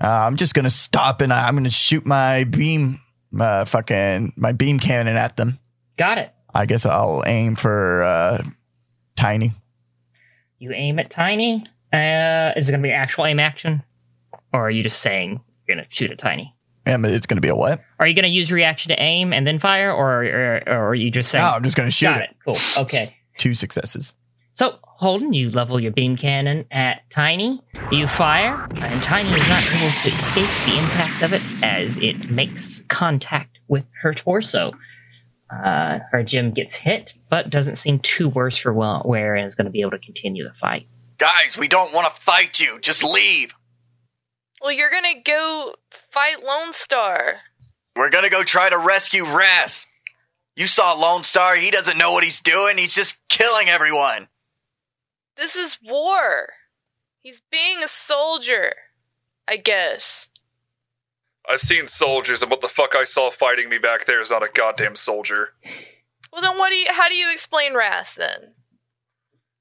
[SPEAKER 8] Uh, I'm just gonna stop and I'm gonna shoot my beam, uh, fucking my beam cannon at them.
[SPEAKER 1] Got it.
[SPEAKER 8] I guess I'll aim for uh, Tiny.
[SPEAKER 1] You aim at Tiny. Uh, is it gonna be an actual aim action, or are you just saying you're gonna shoot at Tiny?
[SPEAKER 8] And it's gonna be a what?
[SPEAKER 1] Are you gonna use reaction to aim and then fire, or or, or are you just saying?
[SPEAKER 8] No, I'm just gonna shoot
[SPEAKER 1] Got
[SPEAKER 8] it.
[SPEAKER 1] it. Cool. Okay.
[SPEAKER 8] Two successes.
[SPEAKER 1] So, Holden, you level your beam cannon at Tiny. You fire, and Tiny is not able to escape the impact of it as it makes contact with her torso. Uh, her GM gets hit, but doesn't seem too worse for wear and is going to be able to continue the fight.
[SPEAKER 6] Guys, we don't want to fight you. Just leave.
[SPEAKER 10] Well, you're gonna go fight Lone Star.
[SPEAKER 6] We're gonna go try to rescue Ras. You saw Lone Star. He doesn't know what he's doing. He's just killing everyone.
[SPEAKER 10] This is war. He's being a soldier. I guess.
[SPEAKER 5] I've seen soldiers, and what the fuck I saw fighting me back there is not a goddamn soldier.
[SPEAKER 10] Well, then what do you? How do you explain Ras then?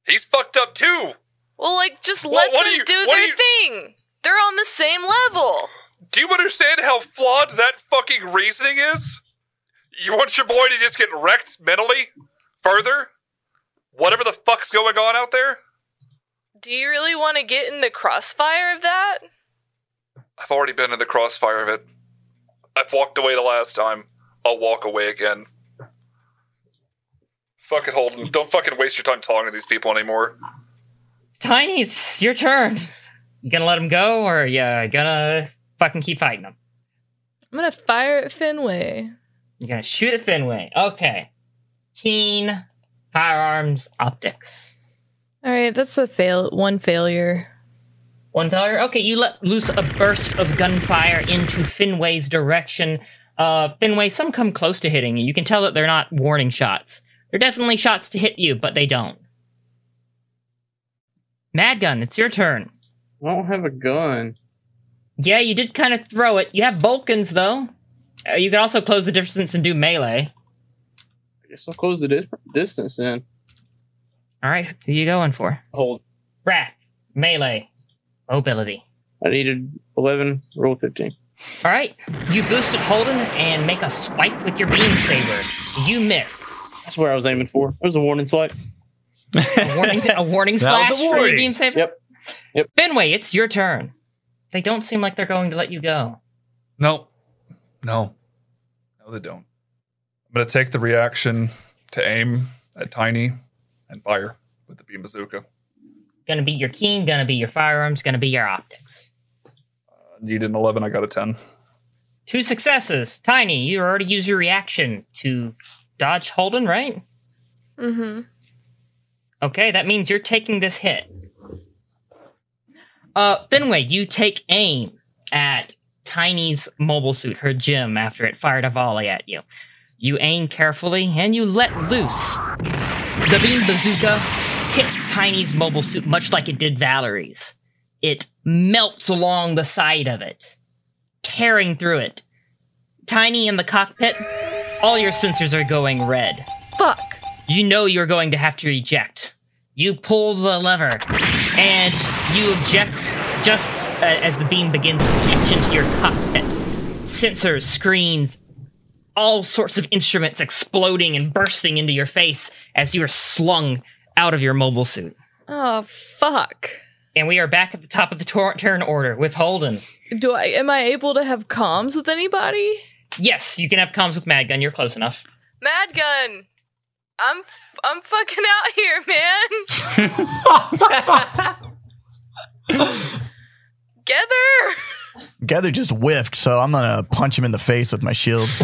[SPEAKER 5] He's fucked up too.
[SPEAKER 10] Well, like just let
[SPEAKER 5] what
[SPEAKER 10] them
[SPEAKER 5] do you-
[SPEAKER 10] do their
[SPEAKER 5] you-
[SPEAKER 10] thing. They're on the same level.
[SPEAKER 5] Do you understand how flawed that fucking reasoning is? You want your boy to just get wrecked mentally? Further? Whatever the fuck's going on out there?
[SPEAKER 10] Do you really want to get in the crossfire of that?
[SPEAKER 5] I've already been in the crossfire of it. I've walked away the last time. I'll walk away again. Fuck it, Holden. Don't fucking waste your time talking to these people anymore.
[SPEAKER 1] Tiny, it's your turn. You gonna let him go, or you gonna fucking keep fighting him?
[SPEAKER 10] I'm gonna fire at Finway.
[SPEAKER 1] You're gonna shoot at Finway. Okay. Keen firearms optics.
[SPEAKER 10] All right, that's a fail. One failure.
[SPEAKER 1] One failure. Okay, you let loose a burst of gunfire into Finway's direction. Uh, Finway, some come close to hitting you. You can tell that they're not warning shots. They're definitely shots to hit you, but they don't. Madgun, it's your turn.
[SPEAKER 12] I don't have a gun.
[SPEAKER 1] Yeah, you did kind of throw it. You have Vulcans, though. Uh, you can also close the distance and do melee.
[SPEAKER 12] I guess I'll close the dis- distance then.
[SPEAKER 1] All right, who you going for?
[SPEAKER 12] Hold.
[SPEAKER 1] Wrath, melee, mobility.
[SPEAKER 12] I needed 11, roll 15.
[SPEAKER 1] All right, you boost it, Holden, and make a swipe with your beam saber. You miss.
[SPEAKER 12] That's where I was aiming for. It was a warning swipe.
[SPEAKER 1] A warning, a warning
[SPEAKER 12] That
[SPEAKER 1] slash
[SPEAKER 12] a
[SPEAKER 1] for your
[SPEAKER 12] warning.
[SPEAKER 1] beam saber.
[SPEAKER 12] Yep. Yep.
[SPEAKER 1] Finway, it's your turn. They don't seem like they're going to let you go.
[SPEAKER 5] No. No. No, they don't. I'm going to take the reaction to aim at Tiny and fire with the beam bazooka.
[SPEAKER 1] Gonna be your keen, gonna be your firearms, gonna be your optics.
[SPEAKER 5] I need an 11. I got a 10.
[SPEAKER 1] Two successes. Tiny, you already used your reaction to dodge Holden, right?
[SPEAKER 10] Mm-hmm.
[SPEAKER 1] Okay, that means you're taking this hit. Uh, Finway, you take aim at Tiny's mobile suit, her GM, after it fired a volley at you. You aim carefully and you let loose. The beam bazooka hits Tiny's mobile suit much like it did Valerie's. It melts along the side of it, tearing through it. Tiny in the cockpit, all your sensors are going red.
[SPEAKER 10] Fuck.
[SPEAKER 1] You know you're going to have to eject. You pull the lever, and you eject just uh, as the beam begins to catch into your cockpit. Sensors, screens, all sorts of instruments exploding and bursting into your face as you are slung out of your mobile suit.
[SPEAKER 10] Oh fuck.
[SPEAKER 1] And we are back at the top of the tor- turn order with Holden.
[SPEAKER 10] Do I am I able to have comms with anybody?
[SPEAKER 1] Yes, you can have comms with Madgun. You're close enough.
[SPEAKER 10] Mad Gun. I'm I'm fucking out here, man. Together.
[SPEAKER 8] Gather just whiffed, so I'm gonna punch him in the face with my shield.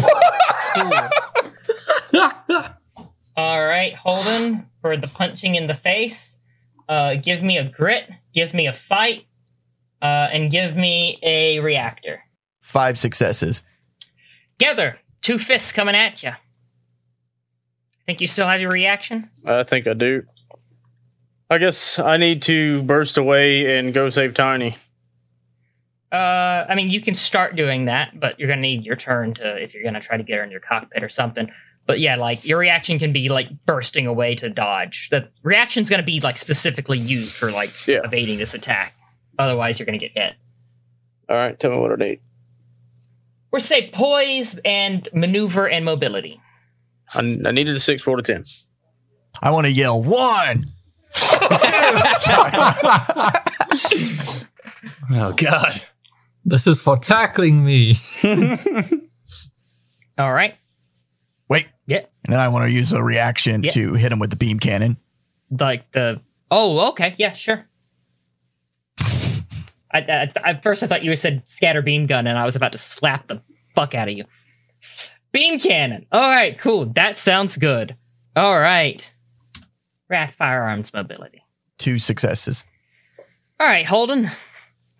[SPEAKER 1] All right, Holden, for the punching in the face. uh, give me a grit, give me a fight, uh, and give me a reactor.
[SPEAKER 8] Five successes.
[SPEAKER 1] Together, two fists coming at you. Think you still have your reaction?
[SPEAKER 12] I think I do. I guess I need to burst away and go save Tiny.
[SPEAKER 1] Uh, I mean, you can start doing that, but you're gonna need your turn to if you're gonna try to get her in your cockpit or something. But yeah, like your reaction can be like bursting away to dodge. The reaction's gonna be like specifically used for like
[SPEAKER 12] Yeah.
[SPEAKER 1] evading this attack. Otherwise, you're gonna get hit.
[SPEAKER 12] All right, tell me what I need.
[SPEAKER 1] Or say poise and maneuver and mobility.
[SPEAKER 12] I, I needed a six, four to ten.
[SPEAKER 8] I want to yell one.
[SPEAKER 7] Oh God.
[SPEAKER 9] This is for tackling me.
[SPEAKER 1] All right.
[SPEAKER 8] Wait.
[SPEAKER 1] Yeah.
[SPEAKER 8] And then I want to use a reaction
[SPEAKER 1] Yeah.
[SPEAKER 8] to hit him with the beam cannon.
[SPEAKER 1] Like the oh okay yeah sure. I, I, at first I thought you said scatter beam gun and I was about to slap the fuck out of you. Beam cannon. All right, cool. That sounds good. All right. Wrath firearms mobility.
[SPEAKER 8] Two successes.
[SPEAKER 1] All right, Holden.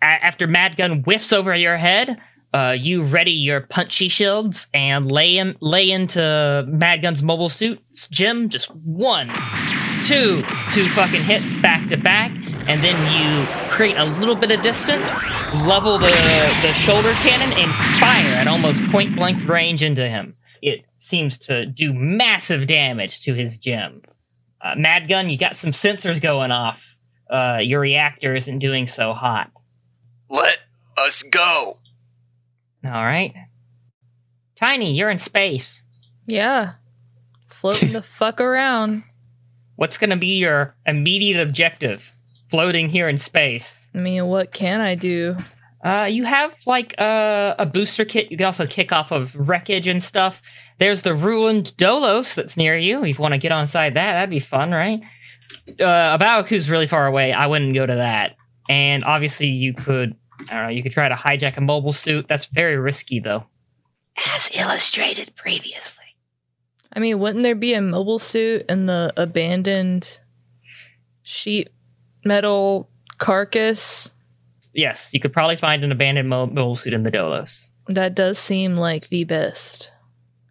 [SPEAKER 1] After Mad Gun whiffs over your head, uh, you ready your punchy shields and lay in, lay into Mad Gun's mobile suit. GM, just one, two, two fucking hits back to back, and then you create a little bit of distance, level the the shoulder cannon, and fire at almost point blank range into him. It seems to do massive damage to his GM. Uh, Mad Gun, you got some sensors going off. Uh, your reactor isn't doing so hot.
[SPEAKER 6] Let us go.
[SPEAKER 1] All right. Tiny, you're in space.
[SPEAKER 10] Yeah. Floating the fuck around.
[SPEAKER 1] What's going to be your immediate objective? Floating here in space.
[SPEAKER 10] I mean, what can I do?
[SPEAKER 1] Uh, you have like uh, a booster kit. You can also kick off of wreckage and stuff. There's the ruined Dolos that's near you. If you want to get on side that, that'd be fun, right? Uh, A Baoa Qu's really far away. I wouldn't go to that. And obviously, you could, I don't know, you could try to hijack a mobile suit. That's very risky, though. As illustrated previously.
[SPEAKER 10] I mean, wouldn't there be a mobile suit in the abandoned sheet metal carcass?
[SPEAKER 1] Yes, you could probably find an abandoned mobile suit in the Dolos.
[SPEAKER 10] That does seem like the best.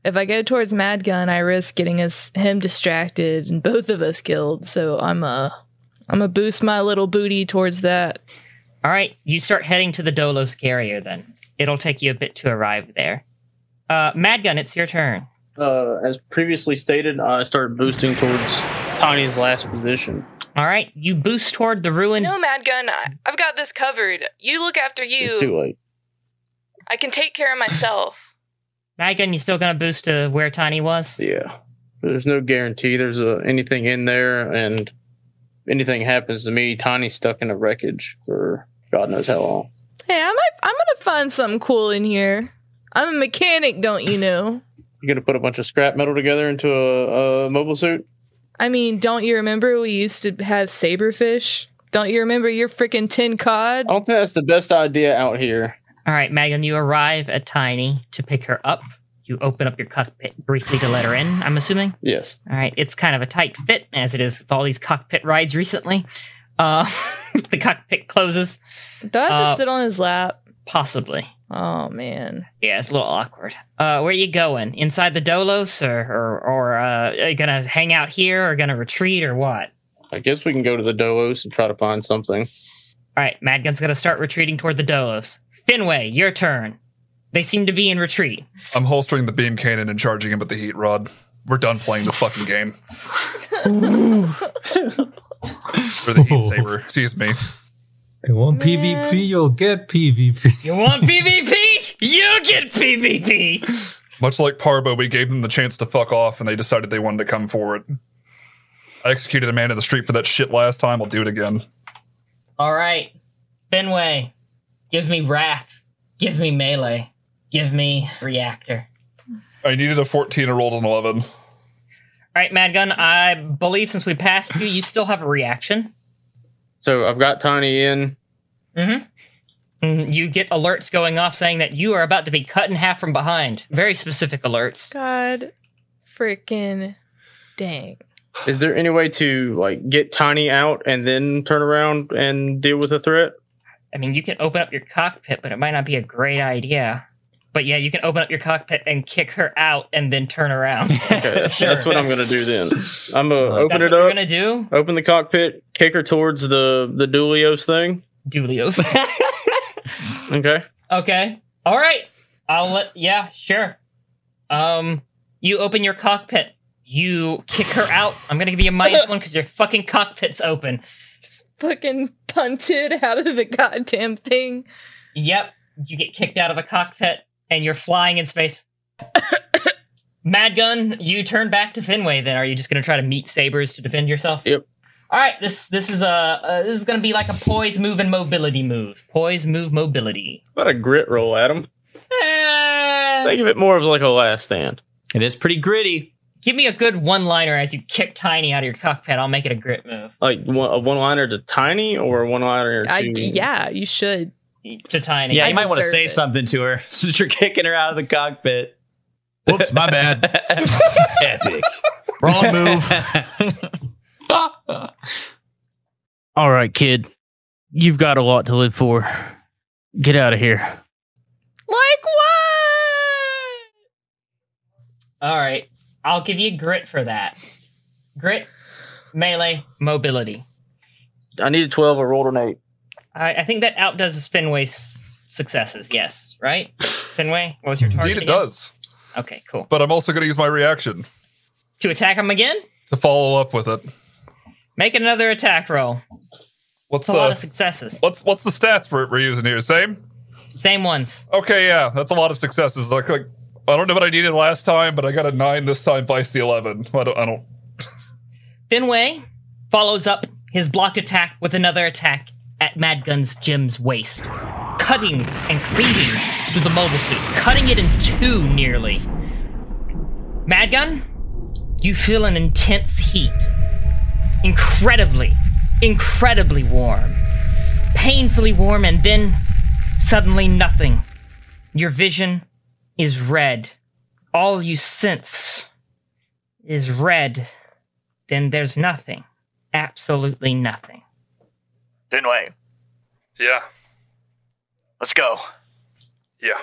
[SPEAKER 10] If I go towards Mad Gun, I risk getting us him distracted and both of us killed. So I'm a I'm gonna boost my little booty towards that.
[SPEAKER 1] All right, you start heading to the Dolos carrier then. It'll take you a bit to arrive there. Uh, Madgun, it's your turn.
[SPEAKER 12] Uh, as previously stated, I started boosting towards Tiny's last position.
[SPEAKER 1] All right, you boost toward the ruin.
[SPEAKER 10] No, Madgun, I, I've got this covered. You look after
[SPEAKER 12] It's too
[SPEAKER 10] you.
[SPEAKER 12] late.
[SPEAKER 10] I can take care of myself.
[SPEAKER 1] Madgun, you still gonna boost to where Tiny was?
[SPEAKER 12] Yeah. There's no guarantee there's uh anything in there, and anything happens to me, Tiny's stuck in a wreckage for God knows how long.
[SPEAKER 10] Hey, I might I'm gonna find something cool in here. I'm a mechanic, don't you know?
[SPEAKER 12] You gonna put a bunch of scrap metal together into a, a mobile suit?
[SPEAKER 10] I mean, don't you remember we used to have saberfish? Don't you remember your freaking tin cod?
[SPEAKER 12] I don't think that's the best idea out here.
[SPEAKER 1] All right, Madgun, you arrive at Tiny to pick her up. You open up your cockpit briefly to let her in. I'm assuming.
[SPEAKER 12] Yes.
[SPEAKER 1] All right, it's kind of a tight fit as it is with all these cockpit rides recently. Uh, the cockpit closes.
[SPEAKER 10] Do I have to
[SPEAKER 1] Uh,
[SPEAKER 10] sit on his lap?
[SPEAKER 1] Possibly.
[SPEAKER 10] Oh man.
[SPEAKER 1] Yeah, it's a little awkward. Uh, where are you going? Inside the Dolos, or or, or uh, are you gonna hang out here, or gonna retreat, or what?
[SPEAKER 12] I guess we can go to the Dolos and try to find something.
[SPEAKER 1] All right, Madgun's gonna start retreating toward the Dolos. Finway, your turn. They seem to be in retreat.
[SPEAKER 5] I'm holstering the beam cannon and charging him with the heat rod. We're done playing this fucking game. or the heat saber. Excuse me.
[SPEAKER 9] You want PvP, you'll get PvP.
[SPEAKER 1] You want PvP? You get PvP.
[SPEAKER 5] Much like Parbo, we gave them the chance to fuck off, and they decided they wanted to come forward. I executed a man in the street for that shit last time. I'll do it again.
[SPEAKER 1] All right, Finway, give me wrath. Give me melee. Give me reactor.
[SPEAKER 5] I needed a 14 and rolled an 11.
[SPEAKER 1] All right, Madgun. I believe since we passed you, you still have a reaction.
[SPEAKER 12] So I've got Tiny in.
[SPEAKER 1] Mm-hmm. Mm, You get alerts going off saying that you are about to be cut in half from behind. Very specific alerts.
[SPEAKER 10] God freaking dang.
[SPEAKER 12] Is there any way to like get Tiny out and then turn around and deal with the threat?
[SPEAKER 1] I mean, you can open up your cockpit, but it might not be a great idea. But yeah, you can open up your cockpit and kick her out and then turn around.
[SPEAKER 12] Okay, that's what I'm gonna do then. I'm gonna open
[SPEAKER 1] That's
[SPEAKER 12] it
[SPEAKER 1] what you're
[SPEAKER 12] up,
[SPEAKER 1] gonna do,
[SPEAKER 12] open the cockpit, kick her towards the the Dulios thing.
[SPEAKER 1] Dulios.
[SPEAKER 12] Okay.
[SPEAKER 1] okay. All right. I'll let. Yeah, sure. Um, you open your cockpit. You kick her out. I'm gonna give you a minus one because your fucking cockpit's open.
[SPEAKER 10] Fucking punted out of the goddamn thing.
[SPEAKER 1] Yep. You get kicked out of a cockpit and you're flying in space. Madgun, you turn back to Finway. Then are you just gonna try to meet sabers to defend yourself?
[SPEAKER 12] Yep.
[SPEAKER 1] All right. This this is a uh, this is gonna be like a poise, move, and mobility move. Poise, move, mobility.
[SPEAKER 12] About a grit roll, Adam.
[SPEAKER 1] Eh,
[SPEAKER 12] Think of it more of like a last stand.
[SPEAKER 7] It is pretty gritty.
[SPEAKER 1] give me a good one-liner as you kick Tiny out of your cockpit. I'll make it a grit move
[SPEAKER 12] Like one, a one liner to Tiny or one liner to
[SPEAKER 10] I, yeah, you should.
[SPEAKER 1] To Tiny.
[SPEAKER 7] Yeah,
[SPEAKER 10] I
[SPEAKER 7] you might want to say
[SPEAKER 10] it.
[SPEAKER 7] something to her since you're kicking her out of the cockpit.
[SPEAKER 8] Whoops, my bad.
[SPEAKER 7] Epic.
[SPEAKER 8] Wrong move.
[SPEAKER 12] All right, kid. You've got a lot to live for. Get out of here.
[SPEAKER 10] Like what?
[SPEAKER 1] All right. I'll give you grit for that. Grit, melee, mobility.
[SPEAKER 12] I need a 12. I rolled an 8.
[SPEAKER 1] I, I think that outdoes Finway's successes. Yes, right? Finway, what was your target?
[SPEAKER 5] Indeed, it
[SPEAKER 1] again?
[SPEAKER 5] does.
[SPEAKER 1] Okay, cool.
[SPEAKER 5] But I'm also going to use my reaction
[SPEAKER 1] To attack him again,
[SPEAKER 5] to follow up with it.
[SPEAKER 1] make another attack roll.
[SPEAKER 5] What's
[SPEAKER 1] That's a lot of successes.
[SPEAKER 5] what's what's the stats we're, we're using here? Same.
[SPEAKER 1] Same ones.
[SPEAKER 5] Okay, yeah, that's a lot of successes. Like, like I don't know what I needed last time, but I got a nine this time. Vice the eleven. I don't. I don't
[SPEAKER 1] Finway follows up his blocked attack with another attack at Madgun's GM's waist, cutting and cleaving through the mobile suit, cutting it in two nearly. Madgun, you feel an intense heat. Incredibly, incredibly warm. Painfully warm, and then suddenly nothing. Your vision is red. All you sense is red then there's nothing. Absolutely nothing.
[SPEAKER 6] Finway,
[SPEAKER 5] Yeah.
[SPEAKER 6] let's go.
[SPEAKER 5] Yeah.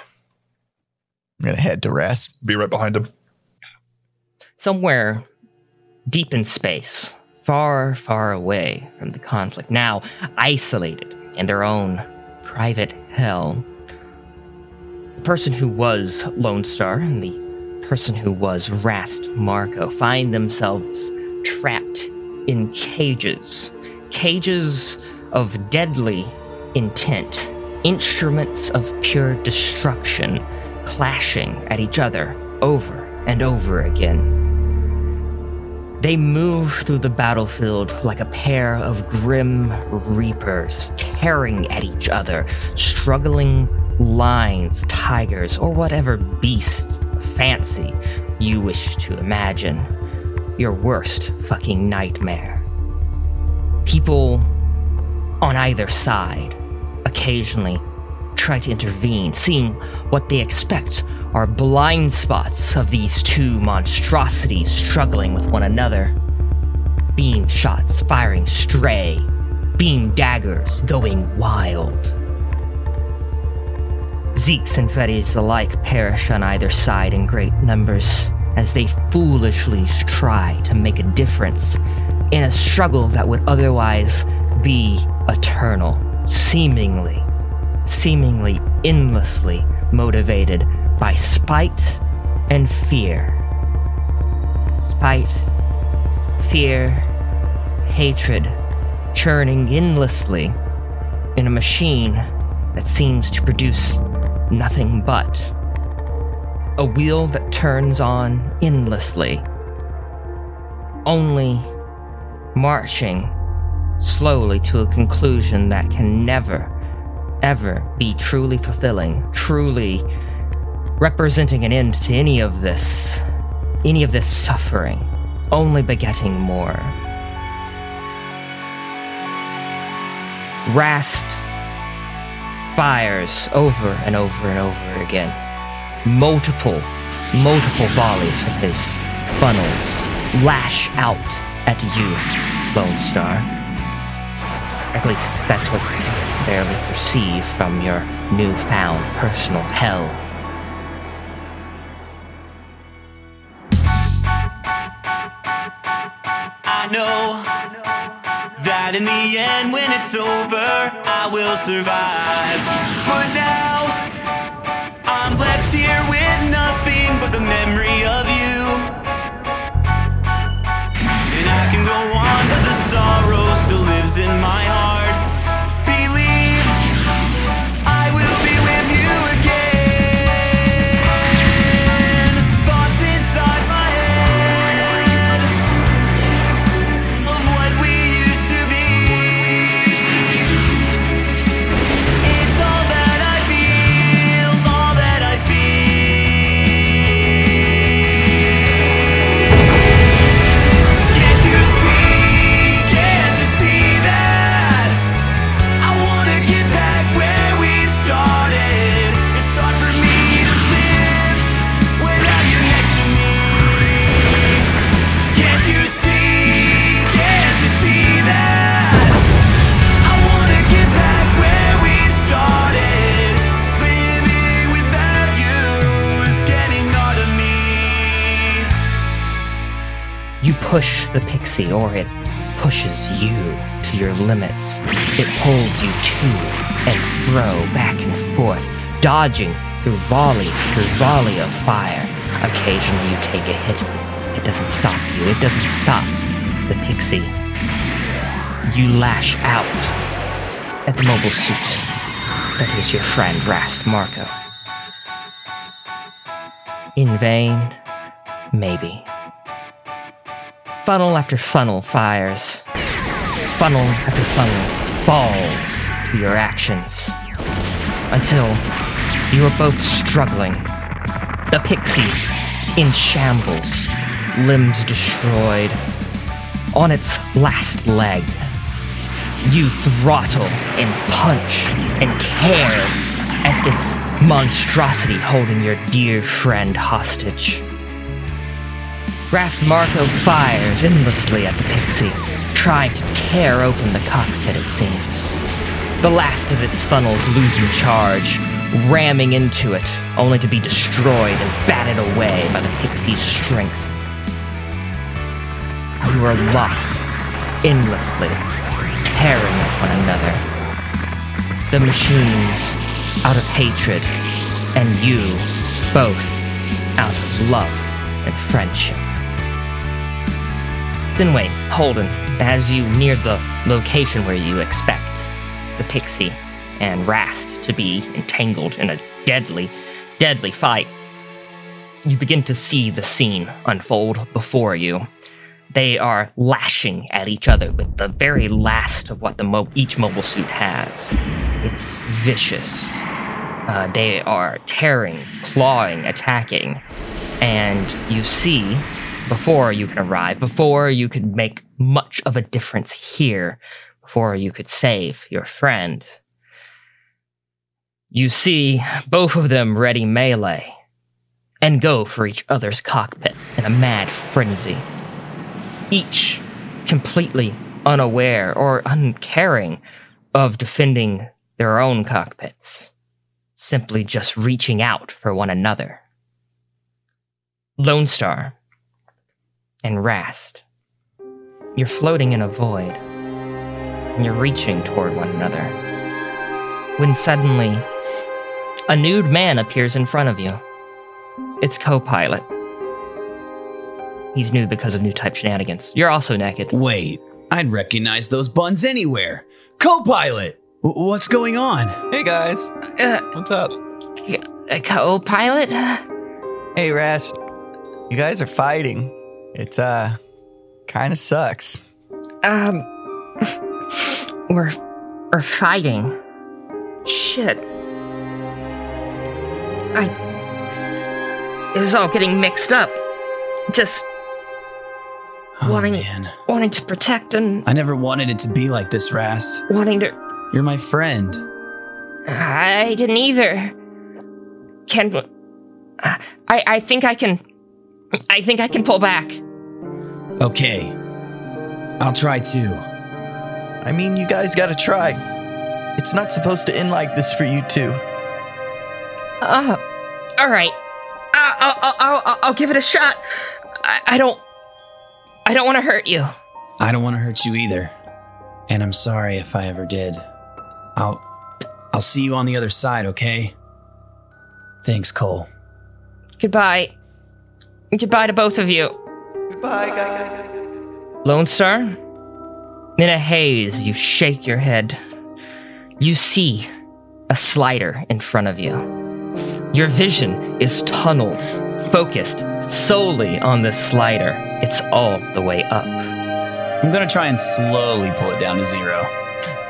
[SPEAKER 8] I'm gonna head to rest.
[SPEAKER 5] Be right behind him.
[SPEAKER 1] Somewhere deep in space, far, far away from the conflict, now isolated in their own private hell, the person who was Lone Star and the person who was Rast Marco find themselves trapped in cages. Cages of deadly intent, instruments of pure destruction clashing at each other over and over again. They move through the battlefield like a pair of grim reapers, tearing at each other, struggling lions, tigers, or whatever beast fancy you wish to imagine. Your worst fucking nightmare. People on either side occasionally try to intervene, seeing what they expect are blind spots of these two monstrosities struggling with one another. Beam shots firing stray, beam daggers going wild. Zeeks and Fetties alike perish on either side in great numbers as they foolishly try to make a difference in a struggle that would otherwise be eternal, seemingly, seemingly endlessly motivated by spite and fear. Spite, fear, hatred, churning endlessly in a machine that seems to produce nothing but a wheel that turns on endlessly, only marching slowly to a conclusion that can never, ever be truly fulfilling, truly representing an end to any of this, any of this suffering, only begetting more. Rast fires over and over and over again. Multiple, multiple volleys of his funnels lash out at you, Lone Star. At least that's what you can barely perceive from your newfound personal hell.
[SPEAKER 13] I know that in the end, when it's over, I will survive. But now, I'm left here with nothing but the memory of you. And I can go on, but the sorrow still lives in my
[SPEAKER 1] push the pixie, or it pushes you to your limits. It pulls you to and fro, back and forth, dodging through volley after volley of fire. Occasionally you take a hit. It doesn't stop you. It doesn't stop the pixie. You lash out at the mobile suit. That is your friend, Rast Marco. In vain, maybe. Funnel after funnel fires. Funnel after funnel falls to your actions. Until you are both struggling. The pixie in shambles, limbs destroyed. On its last leg, you throttle and punch and tear at this monstrosity holding your dear friend hostage. Rast Marco fires endlessly at the pixie, trying to tear open the cockpit, it seems. The last of its funnels losing charge, ramming into it, only to be destroyed and batted away by the pixie's strength. You are locked endlessly, tearing at one another. The machines out of hatred, and you both out of love and friendship. Then wait, Holden, as you near the location where you expect the pixie and Rast to be entangled in a deadly, deadly fight, you begin to see the scene unfold before you. They are lashing at each other with the very last of what the mo- each mobile suit has. It's vicious. Uh, they are tearing, clawing, attacking, and you see before you can arrive, before you could make much of a difference here, before you could save your friend. You see both of them ready melee and go for each other's cockpit in a mad frenzy. Each completely unaware or uncaring of defending their own cockpits, simply just reaching out for one another. Lone Star and Rast, you're floating in a void, and you're reaching toward one another. When suddenly, a nude man appears in front of you. It's co pilot. He's nude because of new type shenanigans. You're also naked.
[SPEAKER 7] Wait, I'd recognize those buns anywhere. Co-pilot, w- what's going on?
[SPEAKER 8] Hey guys,
[SPEAKER 1] Uh,
[SPEAKER 8] what's up?
[SPEAKER 1] a co pilot?
[SPEAKER 8] Hey Rast, you guys are fighting. It's uh, kind of sucks.
[SPEAKER 1] Um, we're, we're fighting. Shit. I. It was all getting mixed up. Just
[SPEAKER 7] Oh,
[SPEAKER 1] wanting,
[SPEAKER 7] man.
[SPEAKER 1] wanting to protect and
[SPEAKER 7] I never wanted it to be like this, Rast.
[SPEAKER 1] wanting to.
[SPEAKER 7] You're my friend.
[SPEAKER 1] I didn't either. Can. I, I think I can. I think I can pull back.
[SPEAKER 7] Okay. I'll try too.
[SPEAKER 8] I mean, you guys gotta try. It's not supposed to end like this for you too.
[SPEAKER 1] Uh, all right. I'll, I'll, I'll, I'll, I'll give it a shot. I, I don't. I don't want to hurt you.
[SPEAKER 7] I don't want to hurt you either. And I'm sorry if I ever did. I'll I'll see you on the other side, okay? Thanks, Cole.
[SPEAKER 1] Goodbye. Goodbye to both of you.
[SPEAKER 8] Goodbye, guys.
[SPEAKER 1] Lone Star, in a haze, you shake your head. You see a slider in front of you. Your vision is tunneled, focused solely on this slider. It's all the way up.
[SPEAKER 7] I'm gonna try and slowly pull it down to zero.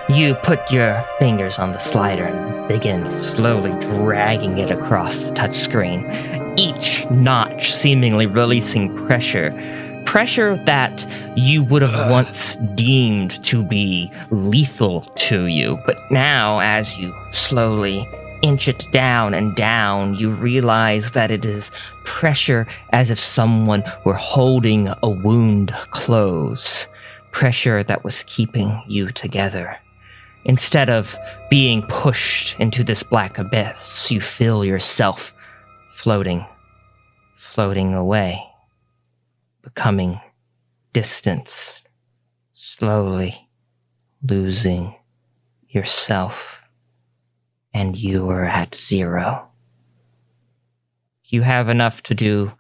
[SPEAKER 1] You put your fingers on the slider and begin slowly dragging it across the touchscreen, each notch seemingly releasing pressure. Pressure that you would have once deemed to be lethal to you, but now, as you slowly inch it down and down, you realize that it is pressure as if someone were holding a wound close. Pressure that was keeping you together. Instead of being pushed into this black abyss, you feel yourself floating, floating away, becoming distance, slowly losing yourself, and you are at zero. You have enough to do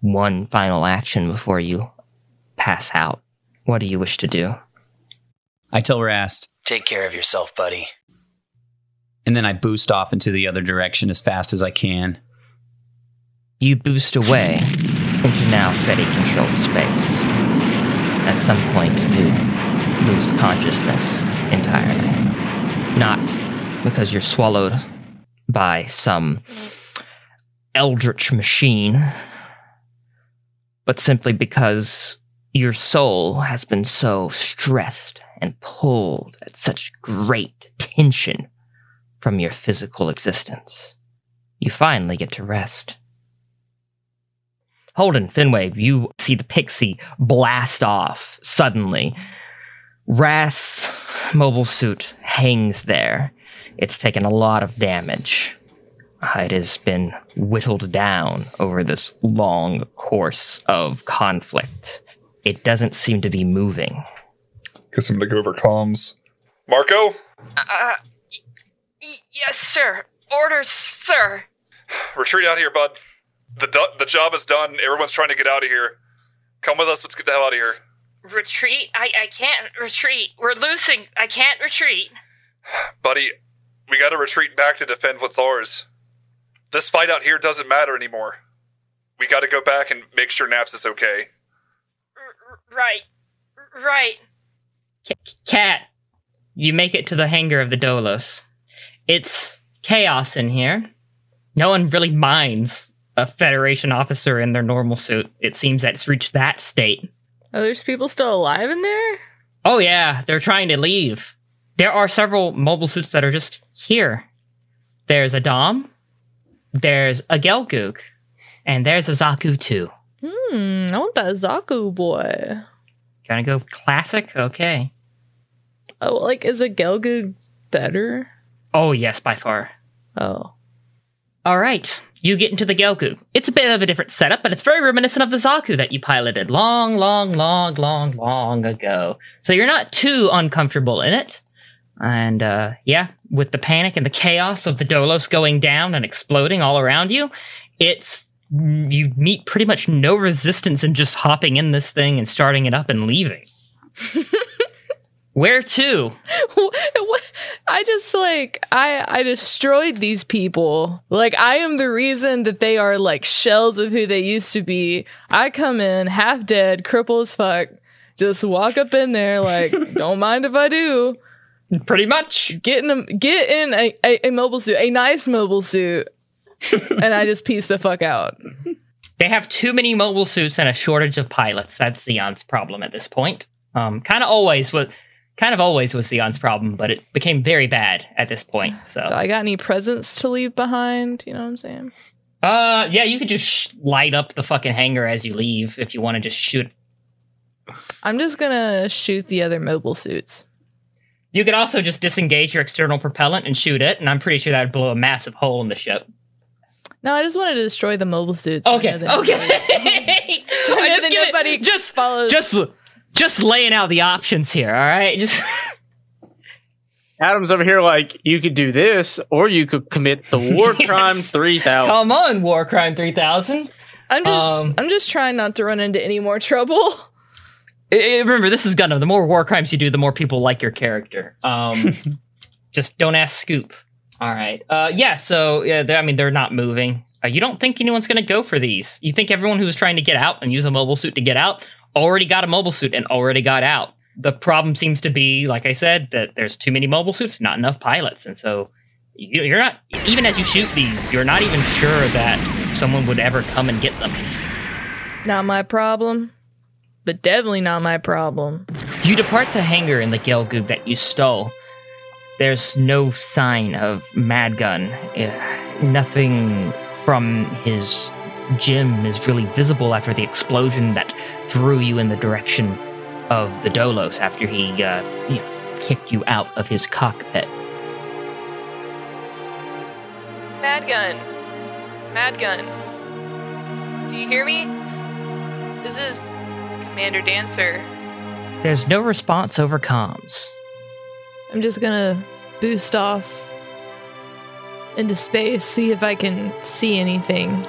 [SPEAKER 1] one final action before you pass out. What do you wish to do?
[SPEAKER 7] I tell Rast,
[SPEAKER 6] Take care of yourself, buddy.
[SPEAKER 7] and then I boost off into the other direction as fast as I can.
[SPEAKER 1] You boost away into now Fetty controlled space. At some point, you lose consciousness entirely. Not because you're swallowed by some eldritch machine, but simply because your soul has been so stressed and pulled at such great tension from your physical existence. You finally get to rest. Holden, Finway, you see the pixie blast off suddenly. Rast's mobile suit hangs there. It's taken a lot of damage. Uh, It has been whittled down over this long course of conflict. It doesn't seem to be moving.
[SPEAKER 5] Guess I'm gonna go over comms. Marco,
[SPEAKER 1] Uh, yes, sir. Orders, sir.
[SPEAKER 5] retreat out of here, bud. The do- the job is done. Everyone's trying to get out of here. Come with us. Let's get the hell out of here.
[SPEAKER 1] Retreat? I, I can't retreat. We're losing. I can't retreat.
[SPEAKER 5] Buddy, we gotta retreat back to defend what's ours. This fight out here doesn't matter anymore. We gotta go back and make sure Naps is okay.
[SPEAKER 1] Right. Right. Cat, you make it to the hangar of the Dolos. It's chaos in here. No one really minds a Federation officer in their normal suit. It seems that it's reached that state.
[SPEAKER 10] Are there's people still alive in there?
[SPEAKER 1] Oh, yeah, they're trying to leave. There are several mobile suits that are just here. There's a Dom, there's a Gelgoog, and there's a Zaku too.
[SPEAKER 10] Hmm, I want that Zaku boy.
[SPEAKER 1] Gonna go classic? Okay.
[SPEAKER 10] Oh, like is a Gelgoog better?
[SPEAKER 1] Oh, yes, by far.
[SPEAKER 10] Oh.
[SPEAKER 1] All right. You get into the Gelgoog. It's a bit of a different setup, but it's very reminiscent of the Zaku that you piloted long, long, long, long, long ago. So you're not too uncomfortable in it. And uh, yeah, with the panic and the chaos of the Dolos going down and exploding all around you, it's you meet pretty much no resistance in just hopping in this thing and starting it up and leaving. Where to?
[SPEAKER 10] What- I just like I I destroyed these people. Like I am the reason that they are like shells of who they used to be. I come in half dead, crippled as fuck. Just walk up in there like, don't mind if I do.
[SPEAKER 1] Pretty much.
[SPEAKER 10] Get in a, get in a, a, a mobile suit, a nice mobile suit, and I just piece the fuck out.
[SPEAKER 1] They have too many mobile suits and a shortage of pilots. That's Zeon's problem at this point. Um, kind of always was, kind of always was Zeon's problem, but it became very bad at this point. So,
[SPEAKER 10] Do I got any presents to leave behind? You know what I'm saying?
[SPEAKER 1] uh, yeah, you could just sh- light up the fucking hangar as you leave if you want to just shoot
[SPEAKER 10] I'm just gonna shoot the other mobile suits.
[SPEAKER 1] You could also just disengage your external propellant and shoot it, and I'm pretty sure that would blow a massive hole in the ship.
[SPEAKER 10] No, I just wanted to destroy the mobile suits.
[SPEAKER 1] Okay, okay.
[SPEAKER 10] So I
[SPEAKER 1] just
[SPEAKER 10] that
[SPEAKER 1] give it- just
[SPEAKER 10] follows.
[SPEAKER 1] just just laying out the options here. All right, just
[SPEAKER 12] Adam's over here like you could do this, or you could commit the war
[SPEAKER 1] Yes.
[SPEAKER 12] crime three thousand.
[SPEAKER 1] come on, War Crime Three Thousand.
[SPEAKER 10] I'm just
[SPEAKER 1] Um,
[SPEAKER 10] I'm just trying not to run into any more trouble.
[SPEAKER 1] I- I- remember, this is Gundam. The more war crimes you do, the more people like your character. Um, just don't ask Scoop. All right. Uh, yeah. So yeah, I mean, they're not moving. Uh, you don't think anyone's going to go for these? You think everyone who was trying to get out and use a mobile suit to get out already got a mobile suit and already got out? The problem seems to be, like I said, that there's too many mobile suits, not enough pilots, and so you- you're not. Even as you shoot these, you're not even sure that someone would ever come and get them.
[SPEAKER 10] Not my problem, but definitely not my problem.
[SPEAKER 1] You depart the hangar in the Gelgoog that you stole. There's no sign of Madgun. Uh, nothing from his gym is really visible after the explosion that threw you in the direction of the Dolos after he uh, you know, kicked you out of his cockpit.
[SPEAKER 10] Mad gun, mad gun. Do you hear me? This is Commander Dancer.
[SPEAKER 1] There's no response over comms.
[SPEAKER 10] I'm just gonna boost off into space, see if I can see anything.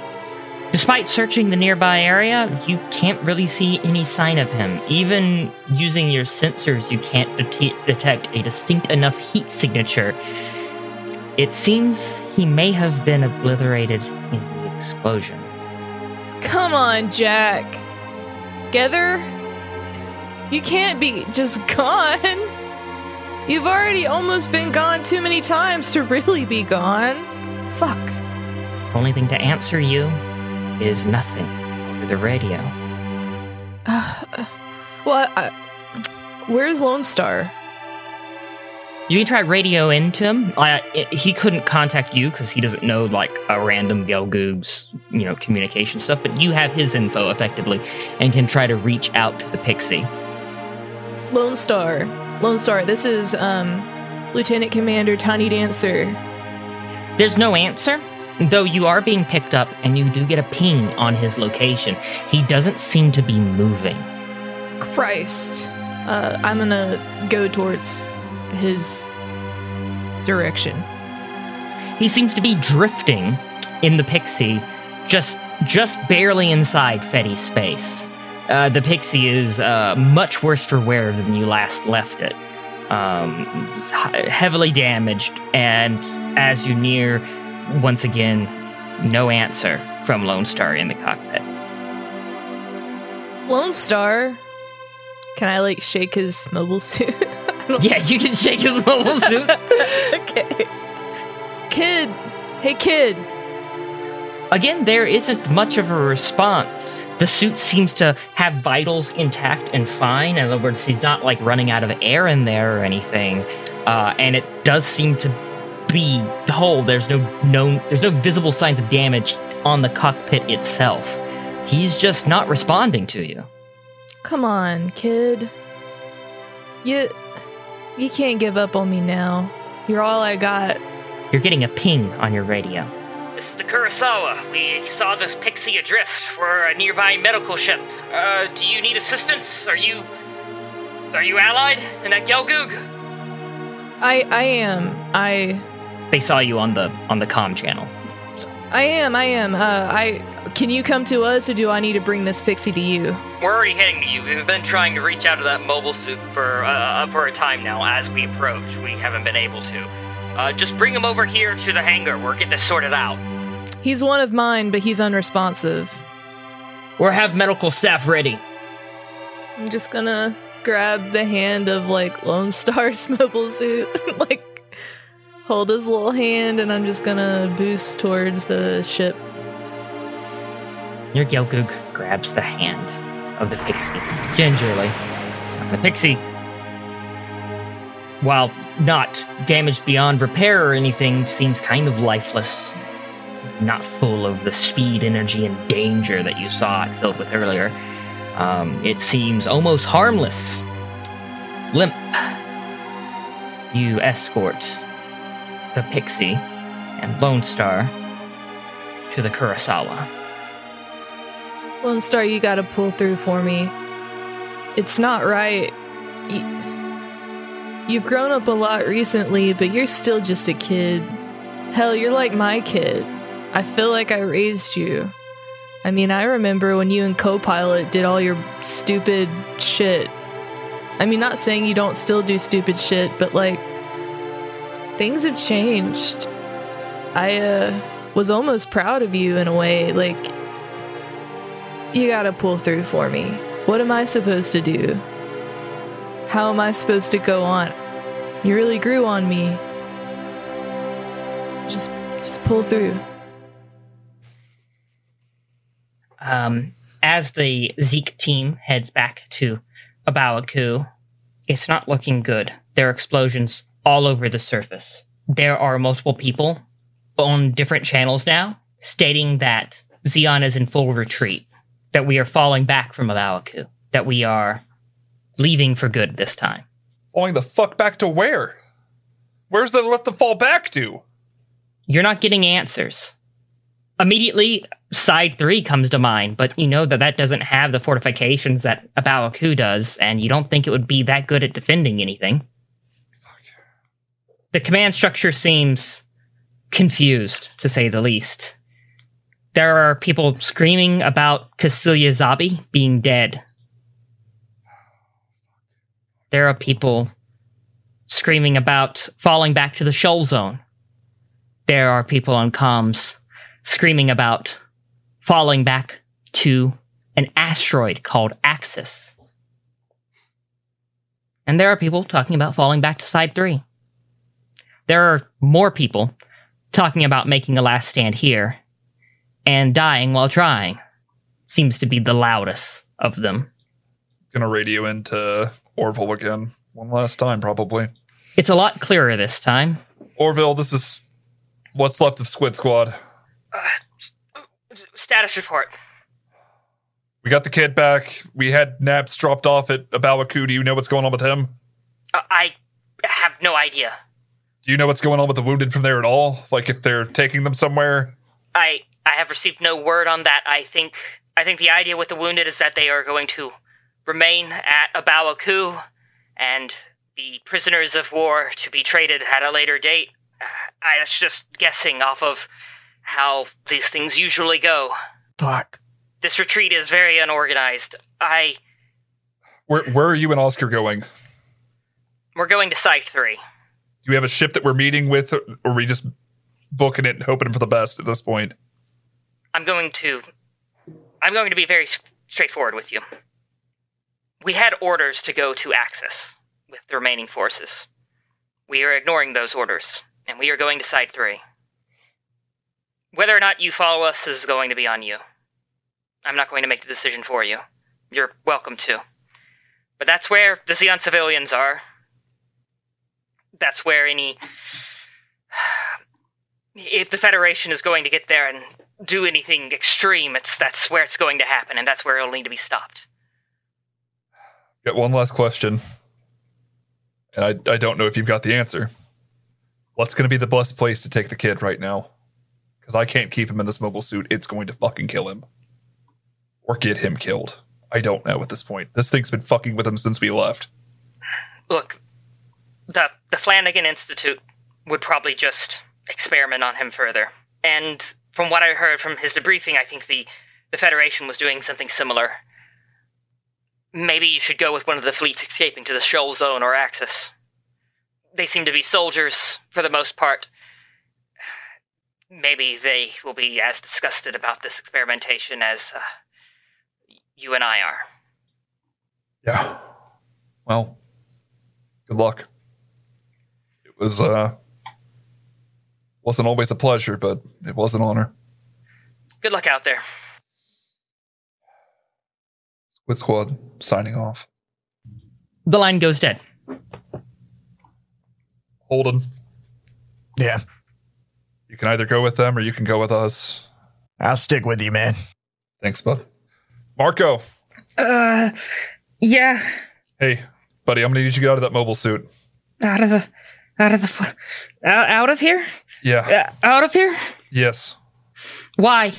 [SPEAKER 1] Despite searching the nearby area, you can't really see any sign of him. Even using your sensors, you can't det- detect a distinct enough heat signature. It seems he may have been obliterated in the explosion.
[SPEAKER 10] Come on, Jack. Together? You can't be just gone. You've already almost been gone too many times to really be gone. Fuck.
[SPEAKER 1] Only thing to answer you is nothing over the radio.
[SPEAKER 10] Well, I, where's Lone Star?
[SPEAKER 1] You can try radio into him. Uh, i he couldn't contact you because he doesn't know like a random Gelgoog's you know communication stuff. But you have his info effectively, and can try to reach out to the Pixie.
[SPEAKER 10] Lone Star. Lone Star, this is um Lieutenant Commander Tiny Dancer.
[SPEAKER 1] There's no answer, though you are being picked up, and you do get a ping on his location. He doesn't seem to be moving.
[SPEAKER 10] Christ. Uh, I'm gonna go towards his direction.
[SPEAKER 1] He seems to be drifting in the Pixie, just just barely inside Fetty space. Uh, the Pixie is uh, much worse for wear than you last left it. Um, heavily damaged, and as you near, once again, no answer from Lone Star in the cockpit.
[SPEAKER 10] Lone Star. Can I like shake his mobile suit?
[SPEAKER 1] Yeah, you can shake his mobile suit.
[SPEAKER 10] okay. Kid. Hey, kid.
[SPEAKER 1] Again, there isn't much of a response. The suit seems to have vitals intact and fine. In other words, he's not like running out of air in there or anything. Uh, and it does seem to be whole. There's no known, there's no visible signs of damage on the cockpit itself. He's just not responding to you.
[SPEAKER 10] Come on, kid. You. You can't give up on me now. You're all I got.
[SPEAKER 1] You're getting a ping on your radio. This is the Kurosawa. We saw this pixie adrift. We're a nearby medical ship. Uh, do you need assistance? Are you. Are you allied in that Gelgoog?
[SPEAKER 10] I. I am. I.
[SPEAKER 1] They saw you on the on the com channel.
[SPEAKER 10] I am. I am. Uh, I. Can you come to us, or do I need to bring this pixie to you?
[SPEAKER 1] We're already heading to you. We've been trying to reach out to that mobile suit for uh, for a time now. As we approach, we haven't been able to. Uh, just bring him over here to the hangar. We're getting this sorted out.
[SPEAKER 10] He's one of mine, but he's unresponsive.
[SPEAKER 1] We'll have medical staff ready.
[SPEAKER 10] I'm just gonna grab the hand of like Lone Star's mobile suit, like hold his little hand, and I'm just gonna boost towards the ship.
[SPEAKER 1] Your Gelgoog grabs the hand of the pixie gingerly. The pixie, while not damaged beyond repair or anything, seems kind of lifeless. Not full of the speed, energy, and danger that you saw it filled with earlier. Um, it seems almost harmless. Limp. You escort the Pixie and Lone Star to the Kurosawa.
[SPEAKER 10] Lone Star, you gotta pull through for me. It's not right. You, you've grown up a lot recently, but you're still just a kid. Hell, you're like my kid. I feel like I raised you. I mean, I remember when you and Copilot did all your stupid shit. I mean, not saying you don't still do stupid shit, but like, things have changed. I, uh, was almost proud of you in a way. Like, you gotta pull through for me. What am I supposed to do? How am I supposed to go on? You really grew on me. Just, just pull through.
[SPEAKER 1] Um, as the Zeke team heads back to A Baoa Qu, it's not looking good. There are explosions all over the surface. There are multiple people on different channels now stating that Zeon is in full retreat, that we are falling back from A Baoa Qu, that we are leaving for good this time.
[SPEAKER 5] Falling the fuck back to where? Where's the left to fall back to?
[SPEAKER 1] You're not getting answers. Immediately, side three comes to mind, but you know that that doesn't have the fortifications that A Baoa Qu does, and you don't think it would be that good at defending anything. The command structure seems confused, to say the least. There are people screaming about Kycilia Zabi being dead. There are people screaming about falling back to the shoal zone. There are people on comms screaming about falling back to an asteroid called Axis. And there are people talking about falling back to side three. There are more people talking about making a last stand here and dying while trying. Seems to be the loudest of them.
[SPEAKER 5] Gonna radio into Orville again. One last time, probably.
[SPEAKER 1] It's a lot clearer this time.
[SPEAKER 5] Orville, this is what's left of Squid Squad.
[SPEAKER 1] Status report.
[SPEAKER 5] We got the kid back. We had Naps dropped off at A Baoa Qu. Do you know what's going on with him?
[SPEAKER 1] Uh, I have no idea.
[SPEAKER 5] Do you know what's going on with the wounded from there at all? Like if they're taking them somewhere?
[SPEAKER 1] I I have received no word on that. I think I think the idea with the wounded is that they are going to remain at A Baoa Qu and be prisoners of war to be traded at a later date. Uh, I was just guessing off of how these things usually go.
[SPEAKER 8] Fuck.
[SPEAKER 1] This retreat is very unorganized. I
[SPEAKER 5] Where where are you and Oscar going?
[SPEAKER 1] we're going to Side 3.
[SPEAKER 5] Do we have a ship that we're meeting with, or are we just booking it and hoping for the best at this point?
[SPEAKER 1] I'm going to I'm going to be very straightforward with you. We had orders to go to Axis with the remaining forces. We are ignoring those orders, and we are going to Side 3. Whether or not you follow us is going to be on you. I'm not going to make the decision for you. You're welcome to. But that's where the Zeon civilians are. That's where any. If the Federation is going to get there and do anything extreme, it's that's where it's going to happen, and that's where it'll need to be stopped.
[SPEAKER 5] Got one last question. And I, I don't know if you've got the answer. What's going to be the best place to take the kid right now? Because I can't keep him in this mobile suit. It's going to fucking kill him. Or get him killed. I don't know at this point. This thing's been fucking with him since we left.
[SPEAKER 1] Look, the the Flanagan Institute would probably just experiment on him further. And from what I heard from his debriefing, I think the the Federation was doing something similar. Maybe you should go with one of the fleets escaping to the Shoal Zone or Axis. They seem to be soldiers for the most part. Maybe they will be as disgusted about this experimentation as uh, you and I are.
[SPEAKER 5] Yeah. Well, good luck. It was uh wasn't always a pleasure, but it was an honor.
[SPEAKER 1] Good luck out there.
[SPEAKER 5] Squid Squad signing off.
[SPEAKER 1] The line goes dead.
[SPEAKER 5] Holden,
[SPEAKER 8] Yeah.
[SPEAKER 5] you can either go with them or you can go with us.
[SPEAKER 8] I'll stick with you, man.
[SPEAKER 5] Thanks, bud. Marco,
[SPEAKER 1] Uh, yeah,
[SPEAKER 5] Hey, buddy, I'm gonna need you to get out of that mobile suit.
[SPEAKER 1] out of the, out of the, out, out of here,
[SPEAKER 5] Yeah.
[SPEAKER 1] uh, out of here.
[SPEAKER 5] Yes.
[SPEAKER 1] Why?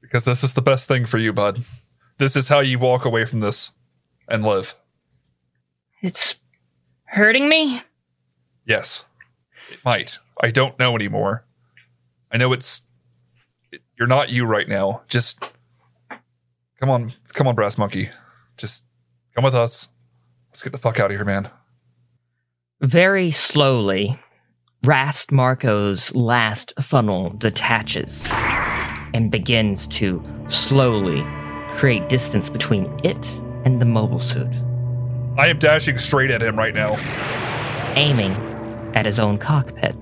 [SPEAKER 5] Because this is the best thing for you, bud. This is how you walk away from this and live.
[SPEAKER 1] It's hurting me.
[SPEAKER 5] Yes. It might. I don't know anymore. I know it's you're not you right now. Just come on, come on, brass monkey. Just come with us. Let's get the fuck out of here, man.
[SPEAKER 1] Very slowly, Rast Marco's last funnel detaches and begins to slowly create distance between it and the mobile suit,
[SPEAKER 5] I am dashing straight at him right now.
[SPEAKER 1] aiming at his own cockpit.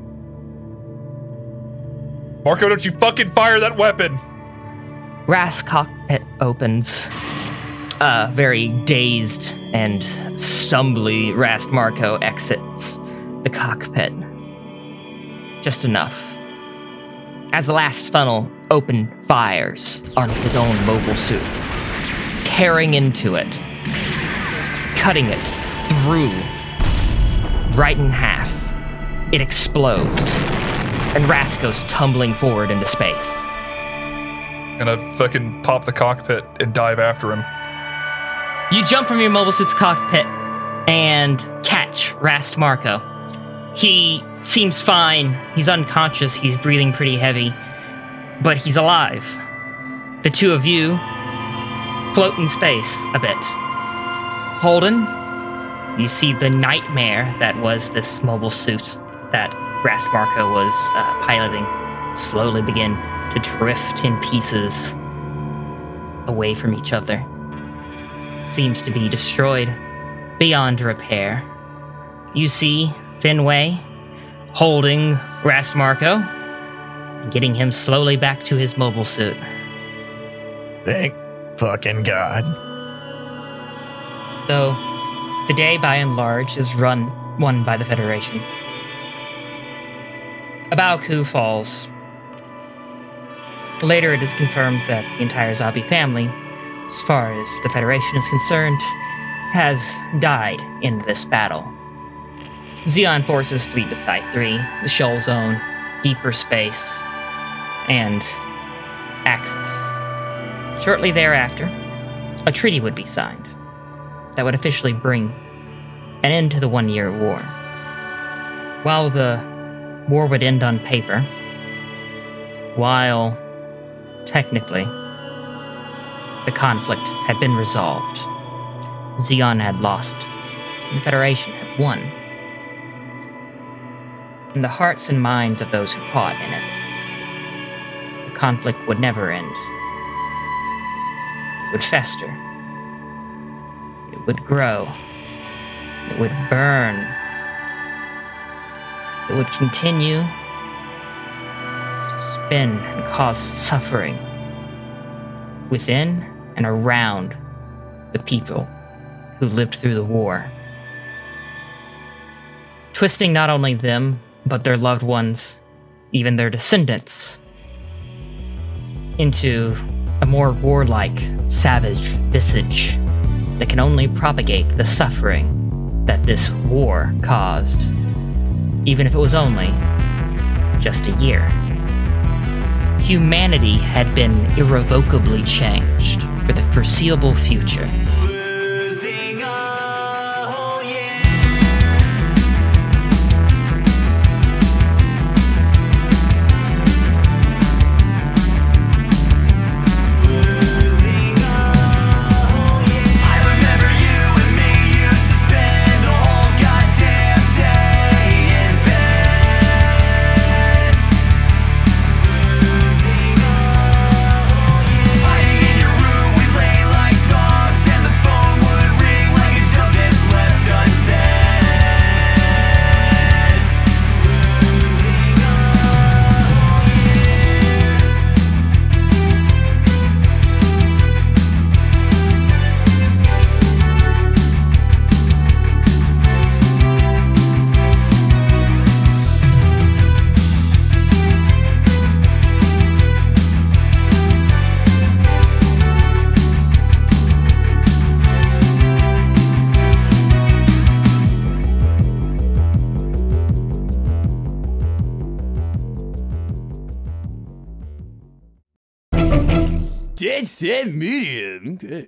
[SPEAKER 5] Marco, don't you fucking fire that weapon!
[SPEAKER 1] Rast cockpit opens. Uh, very dazed and stumbly, Rast Marco exits the cockpit. Just enough. As the last funnel open fires on his own mobile suit, tearing into it, cutting it through, right in half. It explodes, and Rast goes tumbling forward into space.
[SPEAKER 5] Gonna fucking pop the cockpit and dive after him.
[SPEAKER 1] You jump from your mobile suit's cockpit and catch Rast Marco. He seems fine. He's unconscious. He's breathing pretty heavy, but he's alive. The two of you float in space a bit. Holden, you see the nightmare that was this mobile suit that Rast Marco was uh, piloting slowly begin to drift in pieces away from each other seems to be destroyed beyond repair. You see Finway holding Rast Marco and getting him slowly back to his mobile suit.
[SPEAKER 8] Thank fucking God.
[SPEAKER 1] Though the day by and large is run won by the Federation. A Baoa Qu falls. Later it is confirmed that the entire Zabi family, as far as the Federation is concerned, has died in this battle. Zeon forces flee to Side 3, the Shoal Zone, Deeper Space, and Axis. Shortly thereafter, a treaty would be signed that would officially bring an end to the one year war. While the war would end on paper, while technically the conflict had been resolved, Zeon had lost, and the Federation had won. In the hearts and minds of those who fought in it, the conflict would never end. It would fester. It would grow. It would burn. It would continue to spin and cause suffering within and around the people who lived through the war. Twisting not only them, but their loved ones, even their descendants, into a more warlike, savage visage that can only propagate the suffering that this war caused, even if it was only just a year. Humanity had been irrevocably changed for the foreseeable future.
[SPEAKER 13] Dead medium. Okay.